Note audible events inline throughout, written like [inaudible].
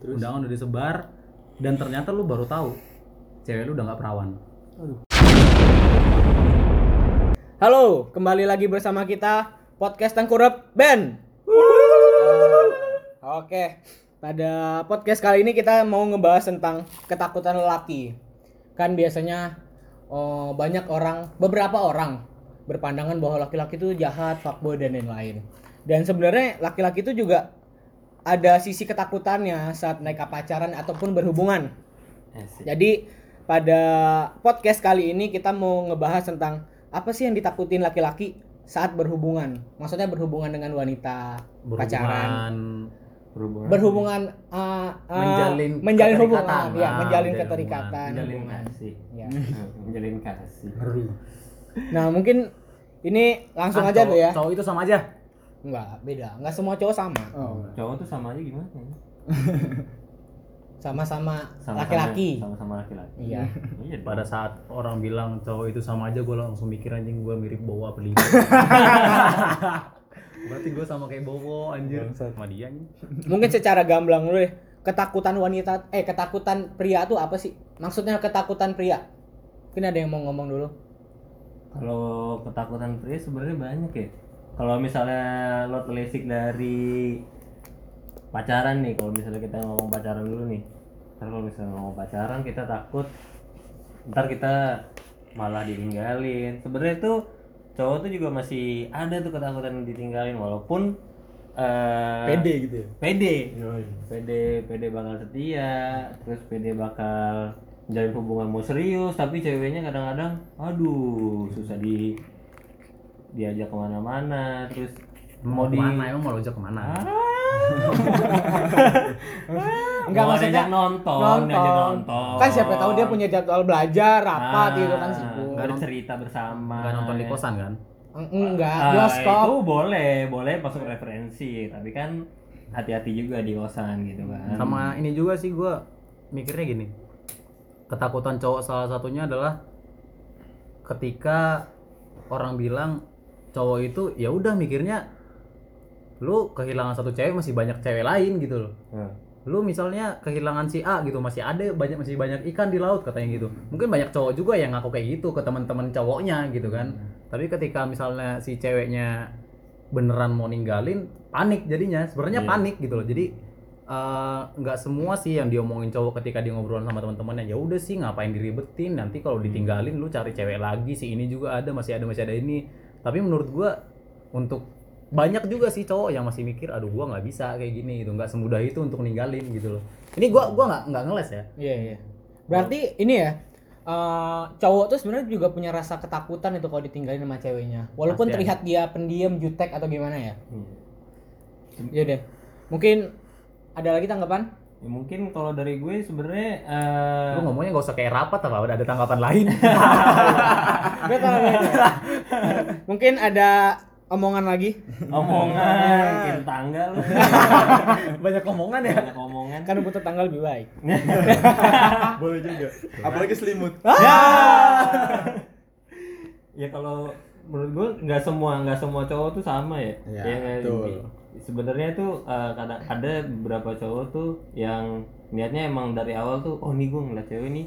terus undangan udah disebar dan ternyata lu baru tahu cewek lu udah nggak perawan Halo, kembali lagi bersama kita podcast Tengkurap Band. Oke, pada podcast kali ini kita mau ngebahas tentang ketakutan lelaki. Kan biasanya oh, banyak orang, beberapa orang berpandangan bahwa laki-laki itu jahat, fuckboy dan lain-lain. Dan sebenarnya laki-laki itu juga ada sisi ketakutannya saat mereka pacaran ataupun berhubungan. Jadi pada podcast kali ini kita mau ngebahas tentang apa sih yang ditakutin laki-laki saat berhubungan. Maksudnya berhubungan dengan wanita, pacaran, berhubungan berhubungan berhubungan uh, uh, Menjalin menjalin hubungan, ya, Ah, menjalin menjalin keterikatan. menjalin kasih Ya. [laughs] menjalin kasih Nah, mungkin ini langsung Ah, aja tuh ya. cowok itu sama aja Enggak, beda. Enggak semua cowok sama. oh cowok tuh sama aja gimana [laughs] Sama-sama Sama-sama- laki-laki. sama-sama laki-laki Iya. [laughs] iya pada saat orang bilang cowok itu sama aja gue langsung mikir anjing gue mirip Bowo apa [laughs] berarti gue sama kayak Bowo anjir sama dia anjing. Mungkin secara gamblang deh. Ketakutan wanita eh ketakutan pria tuh apa sih? Maksudnya ketakutan pria. Mungkin ada yang mau ngomong dulu. kalau ketakutan pria sebenarnya banyak ya kalau misalnya lo telisik dari pacaran nih kalau misalnya kita ngomong pacaran dulu nih. Ntar kalau misalnya ngomong pacaran kita takut ntar kita malah ditinggalin. Sebenarnya tuh cowok tuh juga masih ada tuh ketakutan ditinggalin walaupun eh, pede gitu ya? pede. Pede pede bakal setia terus pede bakal menjalin hubungan mau serius tapi ceweknya kadang-kadang aduh susah di diajak ke mana-mana terus mau mau di ke mana? Emang mau lojak ke mana? [laughs] Enggak mau maksudnya diajak nonton, diajak nonton. Kan siapa tahu dia punya jadwal belajar, rapat Ah, gitu kan sibuk. bercerita bersama. Nggak nonton di kosan kan? Eng- Enggak, Ah, bioskop. itu boleh boleh masuk referensi tapi kan hati-hati juga di kosan gitu kan. Sama ini juga sih gue mikirnya gini. Ketakutan cowok salah satunya adalah ketika orang bilang cowok itu ya udah mikirnya lu kehilangan satu cewek masih banyak cewek lain gitu loh. Hmm. lu misalnya kehilangan si A gitu masih ada banyak masih banyak ikan di laut katanya gitu. Mungkin banyak cowok juga yang ngaku kayak gitu ke teman-teman cowoknya gitu kan. Tapi ketika misalnya si ceweknya beneran mau ninggalin panik jadinya. Sebenarnya Iya. panik gitu loh. Jadi eh, nggak semua sih yang diomongin cowok ketika dia ngobrol sama teman-temannya. Ya udah sih ngapain diribetin? Nanti kalau ditinggalin lu cari cewek lagi. Si ini juga ada masih ada masih ada ini tapi menurut gua untuk banyak juga sih cowok yang masih mikir aduh gua nggak bisa kayak gini gitu nggak semudah itu untuk ninggalin gitu loh ini gua gua nggak nggak ngeles ya Iya, iya. Berarti ini ya eh, cowok tuh sebenarnya juga punya rasa ketakutan itu kalau ditinggalin sama ceweknya. Walaupun Pasti ada. terlihat dia pendiam, jutek atau gimana ya. Hmm. Ya deh. Mungkin ada lagi tanggapan? Ya, mungkin kalau dari gue sebenarnya eh, lu ngomongnya nggak usah kayak rapat apa udah ada tanggapan lain. [laughs] [laughs] Mungkin ada omongan lagi. omongan [laughs] bikin tanggal lu. banyak omongan ya banyak omongan Kan rumput tetangga lebih baik. boleh juga apalagi selimut ya kalau menurut gue nggak semua nggak semua cowok tuh sama ya Ya, nggak? betul. Sebenarnya tuh eh, kadang ada beberapa cowok tuh yang niatnya emang dari awal tuh oh nih gue ngeliat cewek nih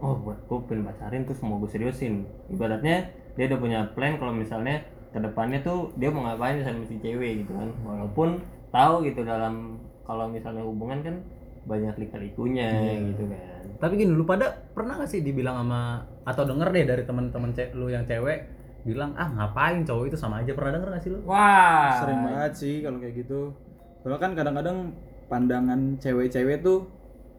oh buat gue pengen pacarin terus mau gue seriusin. Ibaratnya dia udah punya plan kalau misalnya ke depannya tuh dia mau ngapain sama si cewek gitu kan. Walaupun tahu gitu dalam kalau misalnya hubungan kan banyak lika-likunya gitu kan. Tapi gini lu pada pernah gak sih dibilang sama atau denger deh dari teman-teman lu yang cewek bilang ah ngapain cowok itu? Sama aja. Pernah denger gak sih lu? Wah. Sering banget sih kalau kayak gitu. Soalnya kan kadang-kadang pandangan cewek-cewek tuh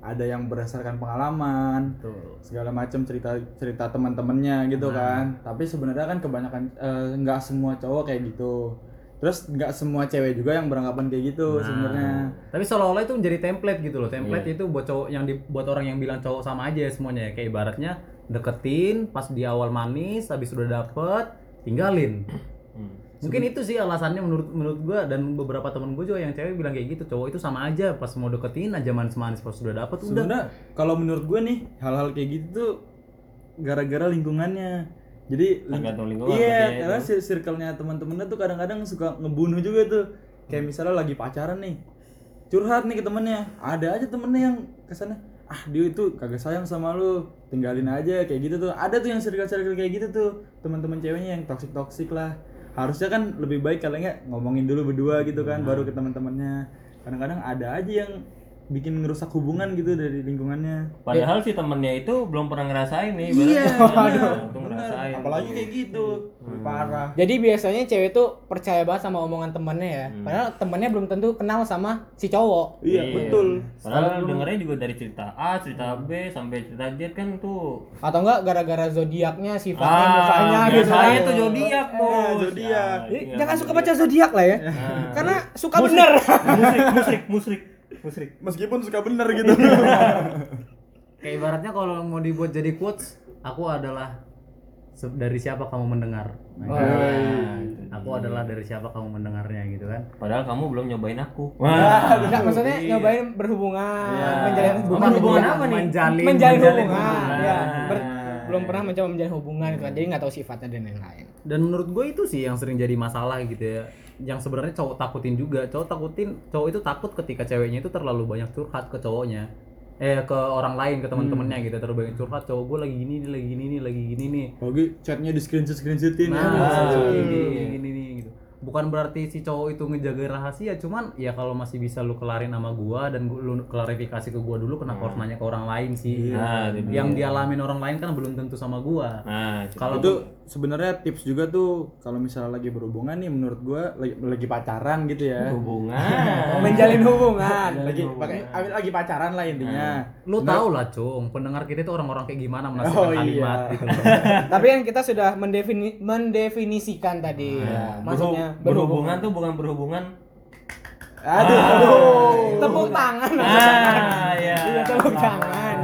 ada yang berdasarkan pengalaman tuh segala macam cerita cerita teman-temannya gitu kan. Tapi sebenarnya kan kebanyakan eh, nggak semua cowok kayak gitu. Terus nggak semua cewek juga yang beranggapan kayak gitu sebenarnya. Tapi seolah-olah itu menjadi template gitu loh. Template itu buat cowok yang di, buat orang yang bilang cowok sama aja semuanya kayak ibaratnya deketin pas di awal manis habis sudah dapet tinggalin. Hmm. mungkin itu sih alasannya menurut menurut gua dan beberapa temen gue juga yang cewek bilang kayak gitu cowok itu sama aja pas mau deketin aja manis-manis pas sudah dapet udah. Sebenarnya kalau menurut gue nih hal-hal kayak gitu tuh gara-gara lingkungannya. Jadi Tergantung lingkungan iya ya karena si circle-nya teman-temannya tuh kadang-kadang suka ngebunuh juga tuh. Kayak misalnya lagi pacaran nih curhat nih ke temennya. Ada aja temennya yang ke sana ah dia itu kagak sayang sama lu tinggalin aja kayak gitu tuh. Ada tuh yang circle-circle kayak gitu tuh teman-teman ceweknya yang toksik toksik lah. Harusnya kan lebih baik kalau nggak ngomongin dulu berdua gitu kan baru ke teman-temannya. Kadang-kadang ada aja yang bikin ngerusak hubungan gitu dari lingkungannya Padahal si temennya itu belum pernah ngerasain nih. iya Aduh. Itu bener. ngerasain. apalagi kayak gitu Lebih parah Jadi biasanya cewek tuh percaya banget sama omongan temennya ya. Padahal temennya belum tentu kenal sama si cowok. iya betul Padahal dengernya juga dari cerita A, cerita B sampai cerita Z kan tuh. Atau enggak gara-gara zodiaknya, sifatnya, Ah, mukanya gitu biasanya kan. tuh zodiak bos. zodiak. Jadi iya, jangan suka baca zodiak lah ya. Karena suka bener. musrik, musrik, musrik, musrik. meskipun suka bener gitu [laughs] Kayak ibaratnya kalau mau dibuat jadi quotes, aku adalah dari siapa kamu mendengar. Nah, Oh, gitu. Aku adalah dari siapa kamu mendengarnya gitu kan. Padahal kamu belum nyobain aku. Enggak maksudnya nyobain berhubungan, menjalin hubungan, Apa hubungan Iya. apa nih? Menjalin, menjalin, menjalin hubungan, hubungan. ya. Ber- belum pernah mencoba menjalin hubungan gitu kan. Jadi nggak tahu sifatnya dan lain-lain. Dan menurut gue itu sih yang sering jadi masalah gitu ya. Yang sebenarnya cowok takutin juga. Cowok takutin, cowok itu takut ketika ceweknya itu terlalu banyak curhat ke cowoknya. Eh ke orang lain, ke teman-temannya gitu. Terlalu banyak curhat, cowok gue lagi gini nih, lagi gini nih, lagi gini nih. Apalagi chatnya di screenshot screenshotin Nah, ya. gini, gini, gini, nih, gitu. Bukan berarti si cowok itu ngejaga rahasia, cuman ya kalau masih bisa lu kelarin sama gua dan gua, lu klarifikasi ke gua dulu kenapa harus nanya ke orang lain sih? Nah, yang dialamin orang lain kan belum tentu sama gua. Nah. Kalau itu sebenarnya tips juga tuh kalau misalnya lagi berhubungan nih menurut gua lagi, lagi pacaran gitu ya [laughs] hubungan. menjalin hubungan. lagi pakai lagi pacaran lah intinya lu tau lah, Cung, pendengar kita itu orang-orang kayak gimana menafsirkan Oh, iya. kalimat gitu loh. [laughs] Tapi yang kita sudah mendefini- mendefinisikan tadi. Maksudnya Berhu- berhubungan tuh bukan berhubungan. aduh tepuk tangan. Ah, ya. [laughs] Iya, tepuk tangan.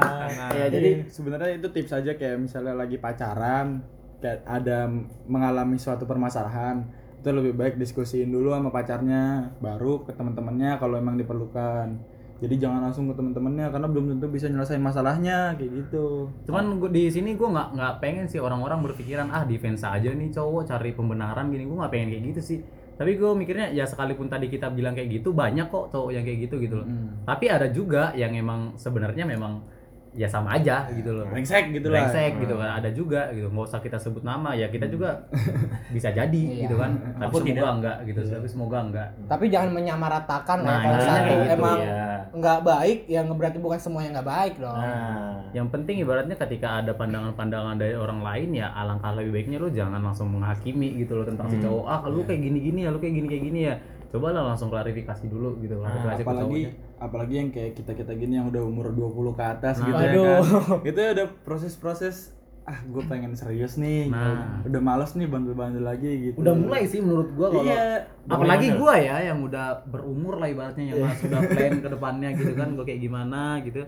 ya jadi sebenarnya itu tips aja kayak misalnya lagi pacaran kayak ada mengalami suatu permasalahan itu lebih baik diskusiin dulu sama pacarnya baru ke teman-temannya kalau emang diperlukan jadi jangan langsung ke teman-temannya karena belum tentu bisa nyelesain masalahnya kayak gitu Cuman gua, di sini gua nggak nggak pengen sih orang-orang berpikiran ah defense aja nih cowok cari pembenaran gini gua nggak pengen kayak gitu sih. Tapi gue mikirnya ya sekalipun tadi kita bilang kayak gitu banyak kok cowok yang kayak gitu gitu loh. Tapi ada juga yang emang sebenarnya memang ya sama aja gitu loh. brengsek gitu lah. Brengsek gitu kan ada juga gitu. Nggak usah kita sebut nama ya kita juga [laughs] bisa jadi gitu kan. Tapi Aku semoga tidak. enggak gitu tapi semoga enggak Tapi jangan menyamaratakan Nah, kalau satu kayak gitu, emang ya. nggak baik ya berarti bukan semuanya nggak baik dong. Nah, yang penting ibaratnya ketika ada pandangan-pandangan dari orang lain ya alangkah lebih baiknya lu jangan langsung menghakimi gitu loh tentang si cowok ah lu kayak gini-gini ya lu kayak gini kayak gini ya coba lah langsung klarifikasi dulu gitu klarifikasi ke apalagi apalagi yang kayak kita kita gini yang udah umur 20 ke atas gitu Aduh. ya kan. [laughs] Itu ada proses-proses ah gue pengen serius nih Nah. udah males nih bantu-bantu lagi gitu. Udah mulai sih menurut gua kalau iya. apalagi gua ya yang udah berumur lah ibaratnya yang sudah plan ke depannya gitu kan gua kayak gimana gitu.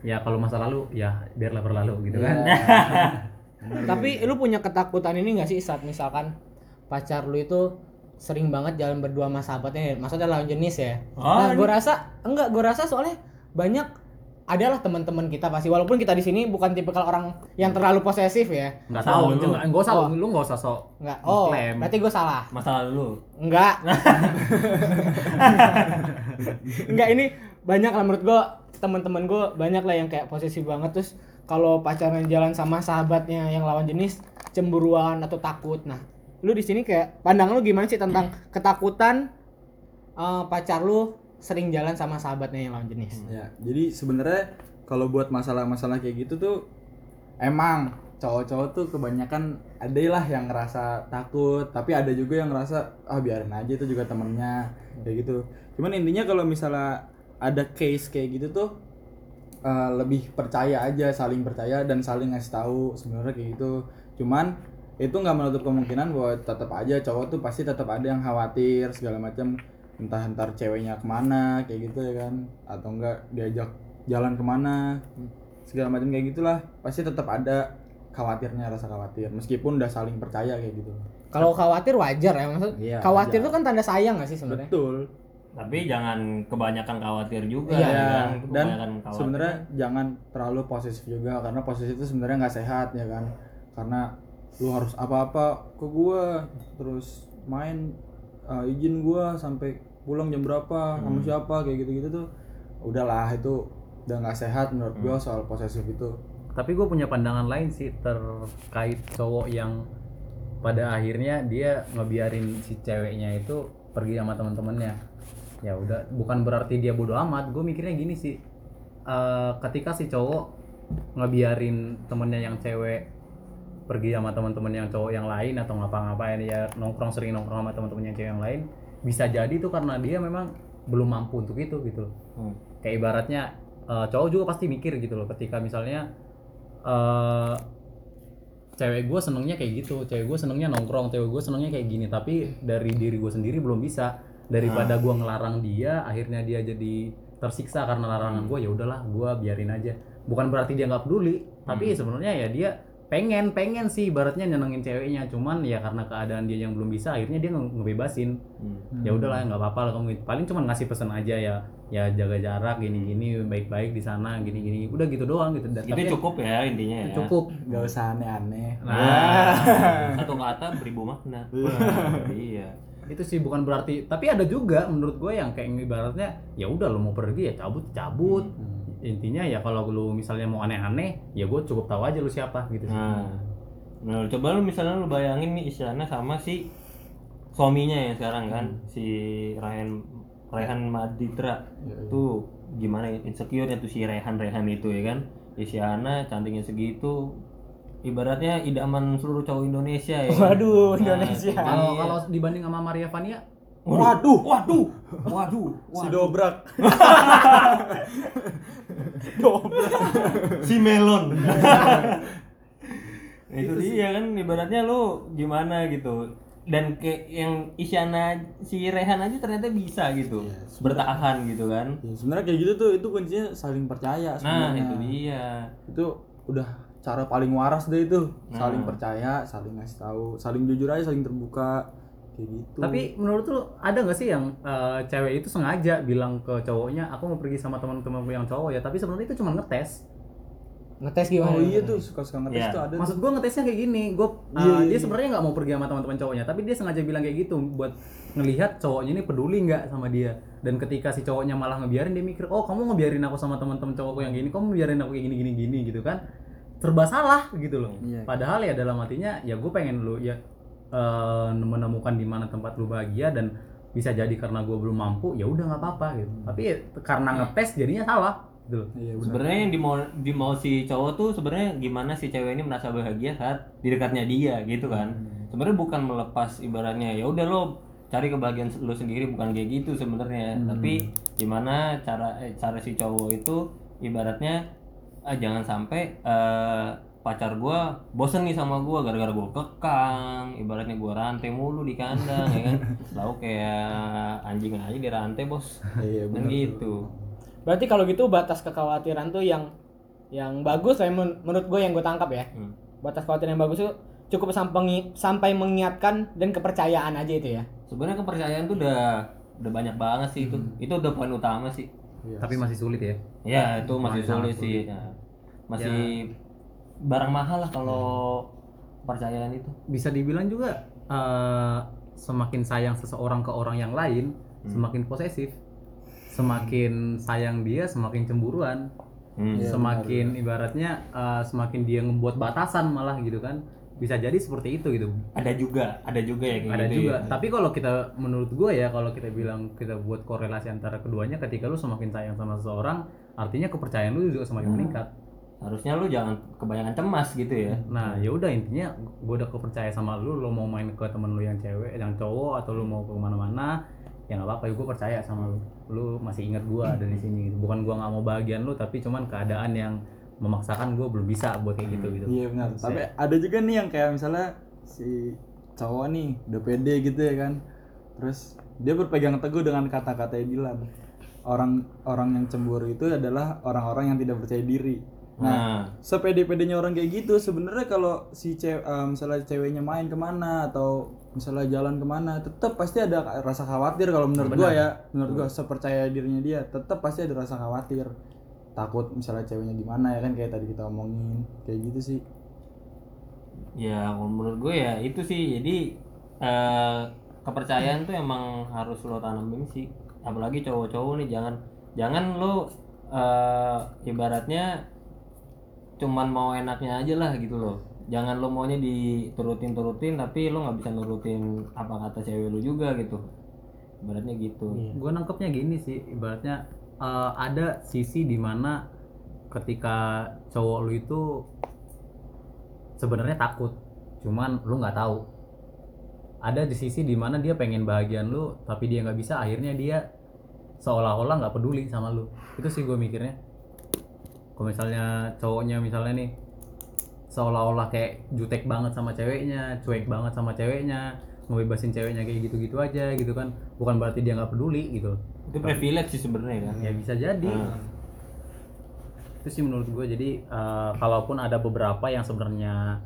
Ya kalau masa lalu ya biarlah berlalu gitu kan. [laughs] Tapi lu punya ketakutan ini nggak sih saat misalkan pacar lu itu sering banget jalan berdua sama sahabatnya, maksudnya lawan jenis ya? Oh, nah, gue rasa enggak, gue rasa soalnya banyak adalah teman-teman kita pasti walaupun kita di sini bukan tipikal orang yang terlalu posesif ya. nggak tahu lu. nggak usah Oh. lu nggak usah sok Enggak. Oh, Ngeklaim. berarti gue salah. masalah dulu. Enggak. Enggak [laughs] ini banyak lah menurut gua teman-teman gua banyak lah yang kayak posesif banget terus kalau pacaran jalan sama sahabatnya yang lawan jenis cemburuan atau takut. Nah, lu di sini kayak pandangan lu gimana sih tentang ketakutan eh, pacar lu sering jalan sama sahabatnya yang lawan jenis? ya jadi sebenarnya kalau buat masalah-masalah kayak gitu tuh emang cowok-cowok tuh kebanyakan ada lah yang ngerasa takut tapi ada juga yang ngerasa ah biarin aja itu juga temennya kayak gitu. Cuman intinya kalau misalnya ada case kayak gitu tuh eh, lebih percaya aja saling percaya dan saling ngasih tahu sebenarnya kayak gitu. Cuman itu nggak menutup kemungkinan bahwa tetap aja cowok tuh pasti tetap ada yang khawatir segala macam. Entah entar ceweknya ke mana kayak gitu ya kan. Atau enggak diajak jalan ke mana segala macam kayak gitulah. Pasti tetap ada khawatirnya rasa khawatir. Meskipun udah saling percaya kayak gitu. Kalau khawatir wajar ya maksud Iya, khawatir wajar. itu kan tanda sayang gak sih sebenarnya? betul. Tapi jangan kebanyakan khawatir juga Iya, ya kan. dan sebenarnya jangan terlalu posesif juga karena posesif itu sebenarnya nggak sehat ya kan. Karena lu harus apa-apa ke gua terus main uh, izin gua sampai pulang jam berapa sama siapa kayak gitu-gitu tuh udahlah itu udah nggak sehat menurut gua soal posesif itu. Tapi gue punya pandangan lain sih terkait cowok yang pada akhirnya dia ngebiarin si ceweknya itu pergi sama teman-temannya. Ya udah bukan berarti dia bodoh amat gue mikirnya gini sih. Eh, ketika si cowok ngebiarin temennya yang cewek pergi sama teman-teman yang cowok yang lain atau ngapa-ngapain ya nongkrong sering nongkrong sama teman-teman yang cewek yang lain bisa jadi tuh karena dia memang belum mampu untuk itu gitu. Loh Hmm. kayak ibaratnya eh, cowok juga pasti mikir gitu loh ketika misalnya eh cewek gue senengnya kayak gitu cewek gue senengnya nongkrong cewek gue senengnya kayak gini tapi dari diri gue sendiri belum bisa. Daripada gue ngelarang dia akhirnya dia jadi tersiksa karena larangan gue ya udahlah gue biarin aja. Bukan berarti dia nggak peduli tapi sebenarnya ya dia pengen pengen sih ibaratnya nyenengin ceweknya. Cuman ya karena keadaan dia yang belum bisa akhirnya dia nge- ngebebasin. Hmm. ya udahlah nggak apa-apa lah kamu paling cuma ngasih pesan aja ya ya jaga jarak gini gini baik-baik di sana gini gini udah gitu doang gitu. Dan- itu tapi cukup ya intinya ya. Cukup. Nggak usah aneh-aneh. Nah. Satu kata beribu makna. Iya. Itu sih bukan berarti. Tapi ada juga menurut gue yang kayak ibaratnya ya udah lo mau pergi ya cabut cabut intinya ya kalau lu misalnya mau aneh-aneh ya gue cukup tahu aja lu siapa gitu sih. Nah, nah coba lu misalnya lu bayangin nih Isyana sama si suaminya ya sekarang kan, si Ryan Rehan Maditra tuh gimana ya, insecure ya tuh si Rehan Rehan itu ya kan, Isyana cantiknya segitu, ibaratnya idaman seluruh cowok Indonesia ya. kan? Waduh, Nah, Indonesia. kalau kalau dibanding sama Maria Vania waduh waduh, waduh, si [laughs] dobrak si melon. [laughs] Nah, itu dia kan ibaratnya lu gimana gitu. Dan kayak yang Isyana si Rehan aja ternyata bisa gitu. bertahan gitu kan. Ya, sebenarnya kayak gitu tuh itu kuncinya saling percaya Nah, sebenarnya itu dia. itu udah cara paling waras deh itu saling Nah. percaya saling ngasih tahu saling jujur aja saling terbuka kayak gitu tapi menurut lu ada nggak sih yang eh, cewek itu sengaja bilang ke cowoknya aku mau pergi sama teman-temanku yang cowok ya tapi sebenarnya itu cuma ngetes Ngetes gimana? oh iya tuh suka-suka ngetes Iya. tuh ada Maksud gue ngetesnya kayak gini, gue Iya, iya, dia iya. sebenarnya nggak mau pergi sama teman-teman cowoknya, tapi dia sengaja bilang kayak gitu buat ngelihat cowoknya ini peduli nggak sama dia. Dan ketika si cowoknya malah ngebiarin dia mikir, oh kamu ngebiarin aku sama teman-teman cowokku yang gini, kamu ngebiarin aku kayak gini gini gini gitu kan, serba salah gitu loh. Iya. Padahal ya dalam hatinya ya gue pengen lu ya eh, menemukan di mana tempat lu bahagia dan bisa jadi karena gue belum mampu ya udah nggak apa-apa gitu. Tapi ya, karena ngetes jadinya salah gitu iya benar Sebenarnya yang dimau dimau si cowok tuh sebenarnya gimana si cewek ini merasa bahagia saat di dekatnya dia gitu kan. Sebenarnya bukan melepas ibaratnya ya udah lo cari kebahagiaan lo sendiri bukan kayak gitu sebenarnya. Tapi gimana cara eh, cara si cowok itu ibaratnya ah, jangan sampai eh, pacar gua bosen nih sama gua gara-gara gua kekang ibaratnya gua rantai mulu di kandang ya kan [laughs] lalu kayak anjing aja di rantai bos iya benar gitu Berarti kalau gitu batas kekhawatiran tuh yang yang bagus saya men- menurut gue yang gue tangkap ya. Hmm. Batas kekhawatiran yang bagus tuh cukup sampai sampai mengingatkan dan kepercayaan aja itu ya. sebenarnya kepercayaan tuh udah udah banyak banget sih itu itu udah poin utama sih Iya. Tapi masih sulit ya. ya itu masih Masih sangat sulit sih ya. masih barang mahal lah kalau kepercayaan itu. Bisa dibilang juga eh, semakin sayang seseorang ke orang yang lain semakin posesif. Semakin sayang dia semakin cemburuan. Hmm. Iya, semakin ibaratnya eh, semakin dia ngebuat batasan malah gitu kan. Bisa jadi seperti itu gitu. Ada juga ada juga ya kayak ada gitu juga. ya. tapi kalau kita menurut gue ya kalau kita bilang kita buat korelasi antara keduanya ketika lu semakin sayang sama seseorang artinya kepercayaan lu juga semakin meningkat harusnya lu jangan kebanyakan cemas gitu ya Nah, ya udah intinya gue udah kepercaya sama lu, lu mau main ke temen lu yang cewek, yang cowok atau lu mau ke mana-mana, ya nggak apa-apa, gue percaya sama lu. Lu masih ingat gue ada di sini. Bukan gue nggak mau bagian lu, tapi cuman keadaan yang memaksakan gue belum bisa buat kayak gitu gitu. Iya benar. Tapi ada juga nih yang kayak misalnya si cowok nih udah pede gitu ya kan. Terus dia berpegang teguh dengan kata-kata Dilan. Orang orang yang cemburu itu adalah orang-orang yang tidak percaya diri. Nah, nah. sepede-pedenya orang kayak gitu sebenarnya kalau si cewek misalnya ceweknya main ke mana atau misalnya jalan ke mana tetap pasti ada rasa khawatir kalau menurut gua ya. Menurut gua sepercaya dirinya dia tetap pasti ada rasa khawatir. Takut misalnya ceweknya gimana ya kan kayak tadi kita omongin kayak gitu sih. Ya kalau menurut gue ya itu sih. Jadi eh, kepercayaan tuh emang harus lo tanamin sih. Apalagi cowok-cowok nih jangan jangan lo eh, ibaratnya cuman mau enaknya aja lah gitu loh. Jangan lo maunya diturutin turutin tapi lo nggak bisa nurutin apa kata cewek lo juga gitu. Ibaratnya gitu. Gue nangkepnya gini sih ibaratnya eh, ada sisi di mana ketika cowok lu itu sebenarnya takut cuman lu nggak tahu. Ada di sisi di mana dia pengen bahagian lu tapi dia nggak bisa akhirnya dia seolah-olah nggak peduli sama lu itu sih gue mikirnya kalau misalnya cowoknya misalnya nih seolah-olah kayak jutek banget sama ceweknya cuek banget sama ceweknya ngebebasin ceweknya kayak gitu-gitu aja gitu kan. Bukan berarti dia nggak peduli gitu. Itu privilege sih sebenarnya kan. Ya bisa jadi. Hmm. itu sih menurut gue jadi eh, kalaupun ada beberapa yang sebenarnya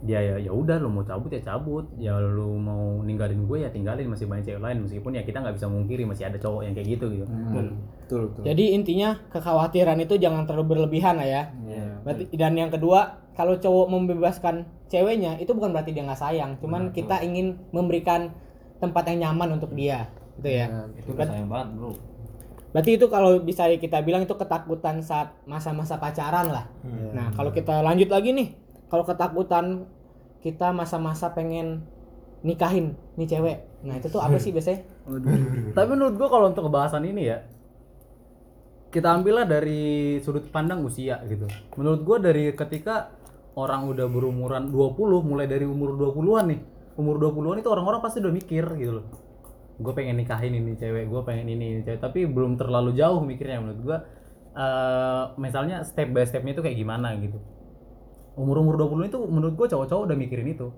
dia ya ya udah lu mau cabut ya cabut. Ya lu mau ninggalin gue ya tinggalin masih banyak cewek lain. Meskipun ya kita nggak bisa mungkiri masih ada cowok yang kayak gitu gitu. Hmm, betul. betul Jadi intinya kekhawatiran itu jangan terlalu berlebihan lah ya. Iya. Berarti dan yang kedua, kalau cowok membebaskan ceweknya itu bukan berarti dia nggak sayang, cuman kita ingin memberikan tempat yang nyaman untuk dia, gitu ya. itu udah sayang banget bro. Berarti itu kalau bisa kita bilang itu ketakutan saat masa-masa pacaran lah. Nah, kalau kita lanjut lagi nih, kalau ketakutan kita masa-masa pengen nikahin nih cewek. Nah, itu tuh apa sih biasanya? [laughs] tapi menurut gue kalau untuk kebahasan ini ya kita ambillah dari sudut pandang usia gitu. Menurut gue dari ketika orang udah berumuran 20 mulai dari umur 20-an nih umur 20-an itu orang-orang pasti udah mikir gitu loh. Gue pengen nikahin ini cewek gue pengen ini, ini cewek. Tapi belum terlalu jauh mikirnya menurut gue eh misalnya step by stepnya itu kayak gimana gitu umur umur 20 itu menurut gue cowok-cowok udah mikirin itu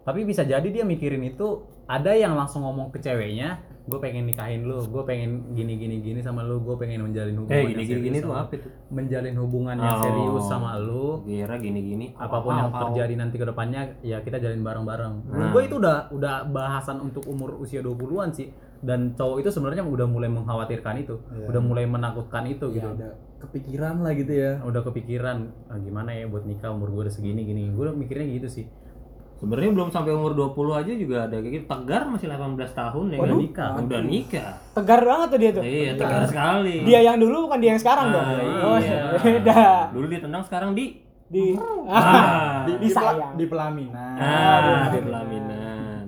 tapi bisa jadi dia mikirin itu ada yang langsung ngomong ke ceweknya gue pengen nikahin lu gue pengen gini gini gini sama lu gue pengen menjalin hubungan eh yang gini gini gini serius tuh sama- apa itu menjalin hubungan yang Oh. serius sama lu kira gini gini apa pun yang terjadi nanti ke depannya ya kita jalin bareng-bareng. Menurut Nah. gue itu udah udah bahasan untuk umur usia 20-an sih. Dan cowok itu sebenarnya udah mulai mengkhawatirkan itu, Iya. udah mulai menakutkan itu ya gitu. ada kepikiran lah gitu ya Udah kepikiran "Ah, gimana ya buat nikah umur gue udah segini gini. Gue mikirnya gitu sih. sebenarnya belum sampai umur 20 aja juga ada kayak gitu tegar masih 18 tahun ya Udah kan? nikah. udah nikah Tegar banget tuh dia tuh. iya tegar sekali Dia yang dulu bukan dia yang sekarang dong. Ah, Oh, iya. beda. dulu ditendang sekarang di Di ah, di, di, Disayang. pela- di pelaminan ah, di pelaminan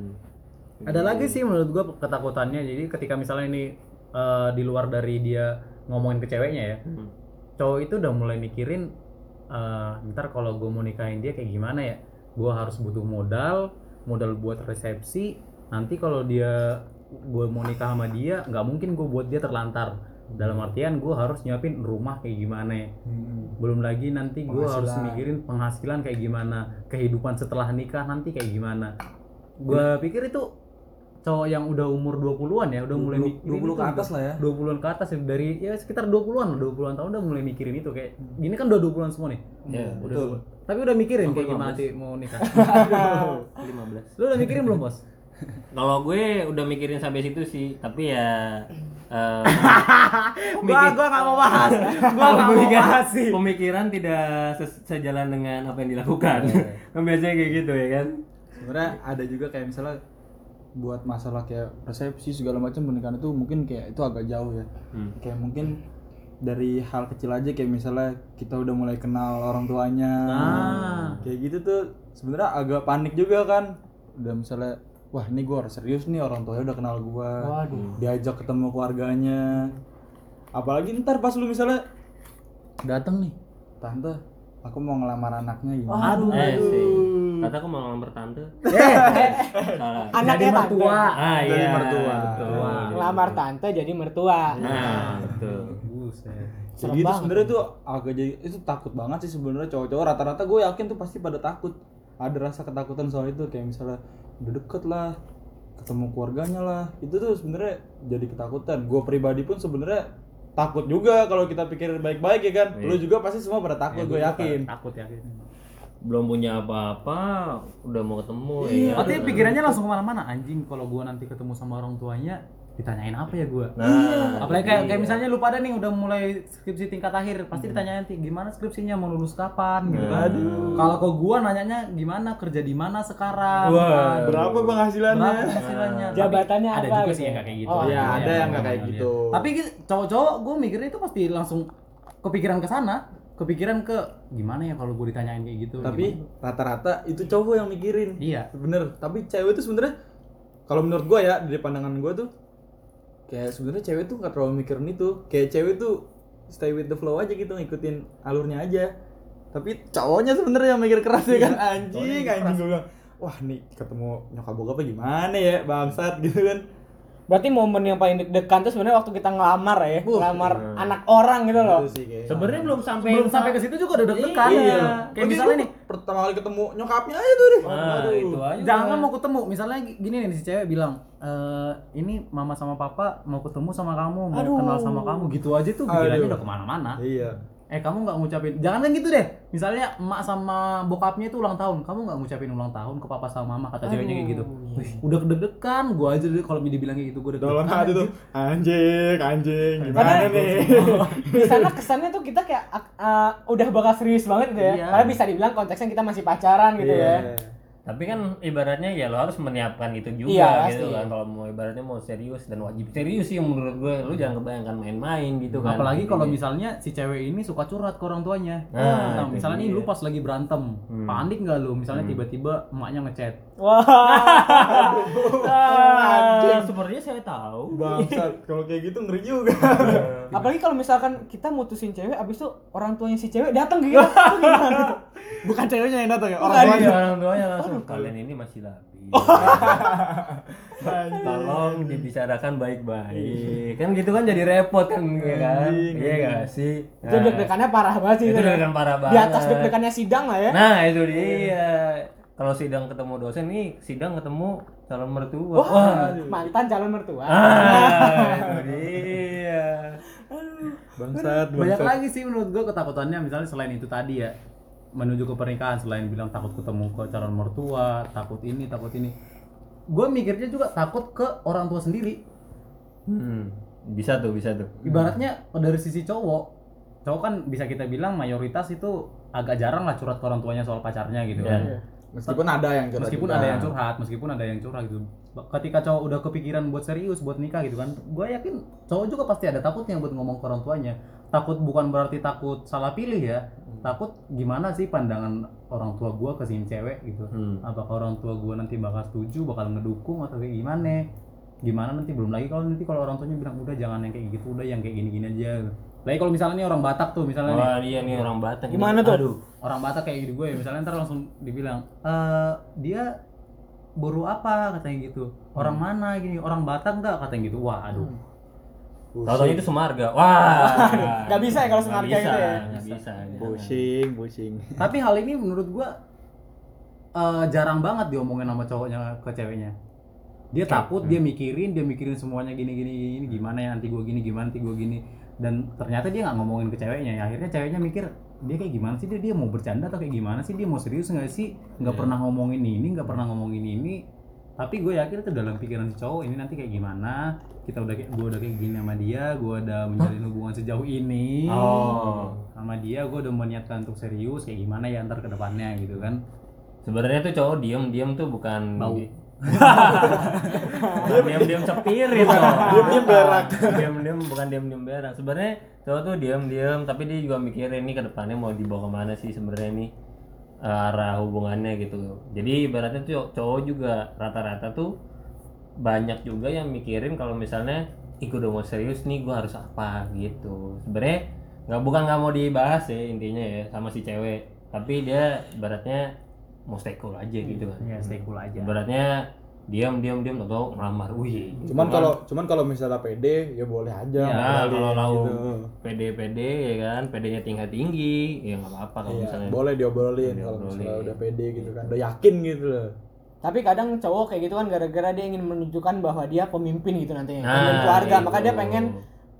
Ada lagi sih menurut gue ketakutannya. Jadi ketika misalnya ini eh, di luar dari dia ngomongin ke ceweknya ya, Hmm. Cowok itu udah mulai mikirin eh, ntar kalau gue mau nikahin dia kayak gimana ya? Gue harus butuh modal modal buat resepsi. Nanti kalau dia gue mau nikah sama dia nggak mungkin gue buat dia terlantar. Dalam artian gue harus nyiapin rumah kayak gimana ya? Hmm. belum lagi nanti gue harus mikirin penghasilan kayak gimana? Kehidupan setelah nikah nanti kayak gimana? Gue pikir itu cowok yang udah umur 20-an ya udah mulai 20 mikirin 20 itu ke atas lah ya. 20-an ke atas ya dari ya sekitar 20-an 20-an tahun udah mulai mikirin itu kayak gini kan udah 20-an semua nih. Iya, udah tapi udah mikirin kayak gimana 15. sih mau nikah? [laughs] 15 lu udah mikirin belum bos? [laughs] Kalau gue udah mikirin sampai situ sih tapi ya eh, [laughs] gua gua nggak mau bahas. Gua nggak mau bahas. sih. Pemikiran tidak sejalan dengan apa yang dilakukan. Kan biasanya kayak gitu ya kan? Sebenarnya ada juga kayak misalnya buat masalah kayak resepsi segala macam pernikahan itu mungkin kayak itu agak jauh ya Hmm. kayak mungkin dari hal kecil aja kayak misalnya kita udah mulai kenal orang tuanya Nah. kayak gitu tuh sebenarnya agak panik juga kan udah misalnya wah ini gue harus serius nih orang tuanya udah kenal gua Waduh. diajak ketemu keluarganya apalagi ntar pas lu misalnya datang nih tante aku mau ngelamar anaknya gimana Aduh. eh sih kata aku mau ngelamar tante. Salah. Anaknya jadi tante. mertua. Ah Jadi iya mertua. betul. Ngelamar tante jadi mertua. nah betul. Serem gitu banget. sebenarnya tuh agak jadi itu takut banget sih sebenarnya cowok-cowok. Rata-rata gue yakin tuh pasti pada takut. Ada rasa ketakutan soal itu kayak misalnya udah deket lah ketemu keluarganya lah. Itu tuh sebenarnya jadi ketakutan. Gue pribadi pun sebenarnya takut juga kalau kita pikir baik-baik ya kan. Lu juga pasti semua pada takut gue yakin. takut yakin belum punya apa-apa udah mau ketemu ya kan? Artinya pikirannya langsung ke mana-mana anjing kalau gua nanti ketemu sama orang tuanya ditanyain apa ya gua Nah, apalagi kayak kayak iya. misalnya lu pada nih udah mulai skripsi tingkat akhir pasti ditanyain nanti gimana skripsinya mau lulus kapan gitu kan kalau ke gua nanyanya gimana kerja di mana sekarang Wah, kan? berapa penghasilannya? berapa penghasilannya Tapi Jabatannya ada apa juga gitu sih yang ya? kayak gitu Oh, iya, ada yang nggak kayak iya. gitu. tapi gitu, cowok-cowok gue mikirnya itu pasti langsung kepikiran ke sana kepikiran ke gimana ya kalau gue ditanyain kayak gitu Tapi rata-rata itu cowok yang mikirin. Iya. Bener. Tapi cewek itu sebenarnya kalau menurut gua ya dari pandangan gua tuh kayak sebenarnya cewek tuh nggak terlalu mikirin itu. Kayak cewek tuh stay with the flow aja gitu ngikutin alurnya aja. Tapi cowoknya sebenarnya yang mikir keras ya kan anjing anjing bilang wah nih ketemu nyokap bokapnya gimana ya bangsat gitu kan. Berarti momen yang paling deg-degan tuh sebenarnya waktu kita ngelamar ya, ngelamar anak orang gitu loh. Itu sih kayak. Sebenarnya belum sampai belum sampai ke situ juga udah deg-degan Iya. ya. kayak Lagi misalnya nih pertama kali ketemu nyokapnya aja tuh deh. Nah, Aduh. itu aja. jangan mau ketemu misalnya gini nih si cewek bilang eh ini mama sama papa mau ketemu sama kamu mau Aduh. kenal sama kamu gitu aja tuh pikirannya udah ke mana-mana Iya. Eh kamu nggak ngucapin jangan kan gitu deh misalnya emak sama bokapnya itu ulang tahun kamu nggak ngucapin ulang tahun ke papa sama mama kata ceweknya kayak gitu Wih, udah deg-degan gua aja deh kalau dibilang kayak gitu gua Dalam deg-degan hati tuh anjing, anjing, gimana Karena- nih? [laughs] Di sana kesannya tuh kita kayak uh, udah bakal serius banget gitu ya. Iya. Padahal bisa dibilang konteksnya kita masih pacaran gitu ya. Iya. Tapi kan ibaratnya ya lo harus menyiapkan itu juga Iya, gitu pasti. kan. Kalau mau ibaratnya mau serius dan wajib serius sih menurut gue. Lu jangan kebayangkan main-main gitu kan. apalagi kalau misalnya si cewek ini suka curhat ke orang tuanya Nah, nah, misalnya nih dia. lu pas lagi berantem panik nggak lu misalnya tiba-tiba emaknya ngechat Wah. [laughs] Ah, sepertinya saya tahu. Bangsat, kalau kayak gitu ngeri juga. [laughs] Apalagi kalau misalkan kita mutusin cewek abis itu orang tuanya si cewek datang ke kita. [laughs] Itu gimana tuh? Bukan ceweknya yang datang ya, orang tuanya. Iya, orang tuanya langsung kalian ini masih labil. [laughs] Tolong dibicarakan baik-baik. Kan gitu kan jadi repot kan ya kan? Iya gak sih? Itu deg-degannya parah banget sih. Itu deg-degan parah Di atas banget. deg-degannya sidang lah ya. Nah, itu dia. Kalau sidang ketemu dosen nih, sidang ketemu calon mertua. Wah, mantan calon mertua. Ah, [laughs] itu dia. Bangsat, banyak bangsat. lagi sih menurut gua ketakutannya misalnya selain itu tadi ya menuju ke pernikahan selain bilang takut ketemu ke calon mertua takut ini takut ini gue mikirnya juga takut ke orang tua sendiri Hmm, bisa tuh, bisa tuh. ibaratnya dari sisi cowok cowok kan bisa kita bilang mayoritas itu agak jarang lah curhat ke orang tuanya soal pacarnya gitu kan Iya. Meskipun ada yang curhat meskipun juga. ada yang curhat meskipun ada yang curhat gitu ketika cowok udah kepikiran buat serius buat nikah gitu kan gue yakin cowok juga pasti ada takutnya buat ngomong ke orang tuanya takut bukan berarti takut salah pilih ya. Takut gimana sih pandangan orang tua gue ke sini cewek gitu? Hmm. apakah orang tua gue nanti bakal setuju bakal ngedukung atau kayak gimana? Gimana nanti? Belum lagi kalau nanti kalau orang tuanya bilang udah jangan yang kayak gitu udah yang kayak gini-gini aja. Lagi kalau misalnya nih orang Batak tuh misalnya nih. Wah, iya nih orang Batak. ini. Gimana tuh? Aduh. orang Batak kayak gitu gue ya misalnya ntar langsung dibilang eh dia baru apa? Katanya gitu. Orang mana gini? Orang Batak enggak katanya gitu. Wah aduh Tahu-tahu itu Semarga. Wah. Nggak bisa ya kalau Semarga gitu ya? Nggak bisa. Pusing, pusing. tapi hal ini menurut gue eh, jarang banget diomongin sama cowoknya ke ceweknya. Dia takut dia mikirin dia mikirin semuanya gini gini gini gimana ya nanti gue gini gimana nanti gue gini. Dan ternyata dia nggak ngomongin ke ceweknya ya. Akhirnya ceweknya mikir dia kayak gimana sih? Dia dia mau bercanda atau kayak gimana sih? Dia mau serius nggak sih? Nggak pernah ngomongin ini nggak pernah ngomongin ini tapi gue yakin itu dalam pikiran si cowok ini nanti kayak gimana kita udah kayak gue udah kayak gini sama dia gue udah menjalin hubungan sejauh ini Oh. sama dia gue udah meniatkan untuk serius kayak gimana ya ntar ke depannya gitu kan Sebenarnya tuh cowok diem-diem tuh bukan Bau. [laughs] Bukan diam-diam cepir itu. Diam-diam berak. Diam-diam bukan diam-diam berak. Sebenarnya cowok tuh diam-diam tapi dia juga mikirin nih ke depannya mau dibawa ke mana sih sebenarnya nih arah hubungannya gitu. Jadi ibaratnya tuh cowok juga rata-rata tuh banyak juga yang mikirin kalau misalnya ikut udah mau serius nih gue harus apa gitu. Sebenarnya nggak bukan nggak mau dibahas ya intinya ya sama si cewek. Tapi dia ibaratnya mau stay cool aja gitu kan. ya stay cool aja Ibaratnya diam diam diam atau ngelamar. Wih. Cuman kalau cuman kalau misalnya pede ya boleh aja. ya kalau gitu. pede pede ya kan, pedenya tingkat tinggi, ya nggak apa-apa kalau Iya, misalnya. boleh diobrolin kalau misalnya udah pede gitu kan. Udah yakin gitu loh. Tapi kadang cowok kayak gitu kan gara-gara dia ingin menunjukkan bahwa dia pemimpin gitu nantinya, Nah, pemimpin keluarga, itu. maka dia pengen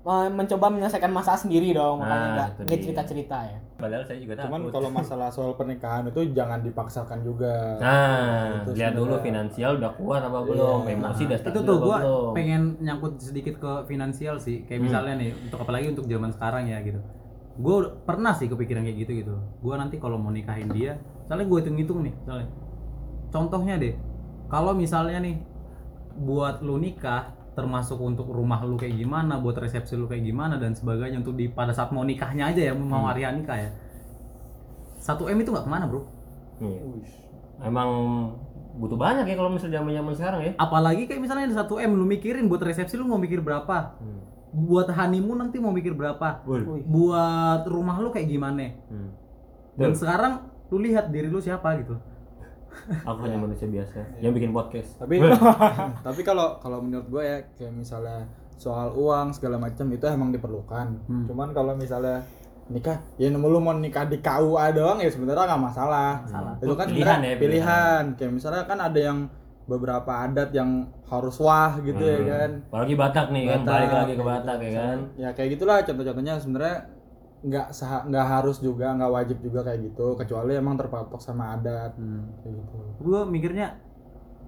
mencoba menyelesaikan masalah sendiri dong makanya Nah, nggak itu nggak dia. cerita-cerita ya. Padahal saya juga Cuman takut. kalau masalah soal pernikahan itu jangan dipaksakan juga. nah Itu lihat dulu finansial udah kuat apa belum? Emosi udah itu tuh gua belum? pengen nyangkut sedikit ke finansial sih. Kayak misalnya nih untuk apalagi untuk zaman sekarang ya gitu. Gue pernah sih kepikiran kayak gitu gitu gue nanti kalau mau nikahin dia misalnya gue hitung hitung nih misalnya. Contohnya deh kalau misalnya nih buat lu nikah termasuk untuk rumah lu kayak gimana buat resepsi lu kayak gimana dan sebagainya untuk di pada saat mau nikahnya aja ya mau hari nikah ya. Satu m itu nggak ke mana bro? Iya. emang butuh banyak ya kalau misalnya zaman zaman sekarang ya. Apalagi kayak misalnya ada satu m lu mikirin buat resepsi lu mau mikir berapa? Hmm. buat honeymoon nanti mau mikir berapa? Wih. buat rumah lu kayak gimana? Hmm. dan sekarang lu lihat diri lu siapa gitu aku hanya manusia biasa yang bikin podcast Tapi [laughs] tapi kalau kalau menurut gue ya kayak misalnya soal uang segala macam itu emang diperlukan. Hmm. Cuman kalau misalnya nikah ya nemu lu mau nikah di KUA doang ya sebenarnya nggak masalah. Salah. Itu kan Pilihan ya, pilihan. Kayak misalnya kan ada yang beberapa adat yang harus wah gitu ya Hmm. kan. apalagi Batak nih kan Batak, balik lagi ke Batak ya kan Ya kayak gitulah contoh-contohnya sebenarnya nggak sah- nggak harus juga nggak wajib juga kayak gitu. Kecuali emang terpatok sama adat kayak gitu. gue mikirnya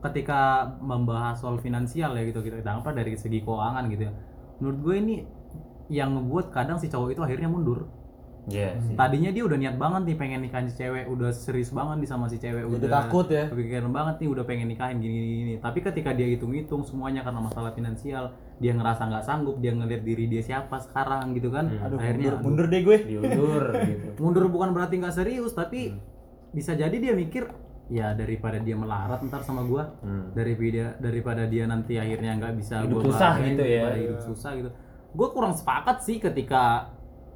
ketika membahas soal finansial ya gitu kita apa dari segi keuangan gitu ya. Menurut gue ini yang ngebuat kadang si cowok itu akhirnya mundur Iya sih tadinya dia udah niat banget nih pengen nikahin si cewek udah serius banget nih sama si cewek Jadi udah takut ya. kepikiran banget nih udah pengen nikahin gini gini, gini. tapi ketika dia hitung-hitung semuanya karena masalah finansial dia ngerasa nggak sanggup dia ngeliat diri dia siapa sekarang gitu kan Aduh, akhirnya mundur, mundur deh gue. diundur [laughs] gitu mundur bukan berarti nggak serius tapi Hmm. bisa jadi dia mikir ya daripada dia melarat ntar sama gua Hmm. daripada daripada dia nanti akhirnya nggak bisa Hidup gua susah gitu ya. hidup susah gitu gue kurang sepakat sih ketika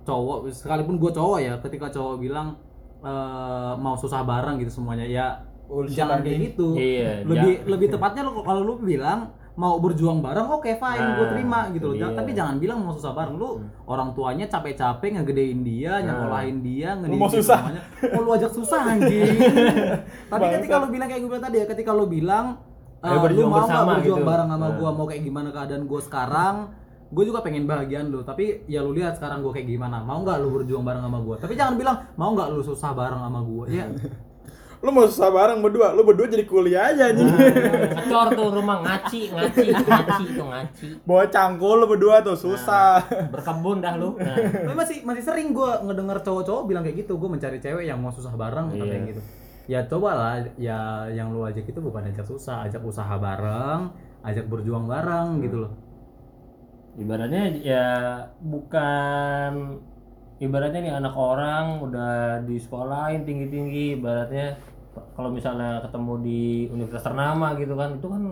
cowok sekalipun gue cowok ya ketika cowok bilang eh, mau susah bareng gitu semuanya ya Oh, jangan kayak gitu. Iya, lebih lebih tepatnya lo kalau lu bilang mau berjuang bareng oke fine gue Nah, terima gitu loh. Dia. tapi jangan bilang mau susah bareng. Lu orang tuanya capek-capek ngegedein dia nyekolahin dia ngedidik mau susah. semuanya. Oh lu ajak susah anjing. [laughs] Tapi ketika lu bilang kayak gue bilang tadi ya ketika lu bilang berjuang lu mau bersama berjuang gitu. bareng sama Nah. gue mau kayak gimana keadaan gue sekarang gue juga pengen bahagian lu tapi ya lu lihat sekarang gue kayak gimana. Mau nggak lu berjuang bareng sama gue tapi jangan bilang mau nggak lu susah bareng sama gue ya? [laughs] Lu mau susah bareng berdua, lu berdua jadi kuliah aja anjing. ngecor tuh rumah ngaci ngaci ngaci itu ngaci. Bawa cangkul lu berdua tuh susah. berkebun dah lu. [laughs] Nah. tapi masih masih sering gue ngedenger cowok-cowok bilang kayak gitu. Gue mencari cewek yang mau susah bareng Iya. katanya gitu. Ya cobalah ya yang lu ajak itu bukan ajak susah. Ajak usaha bareng ajak berjuang bareng gitu loh ibaratnya ya bukan ibaratnya nih anak orang udah di sekolahin tinggi tinggi ibaratnya kalau misalnya ketemu di universitas ternama gitu kan itu kan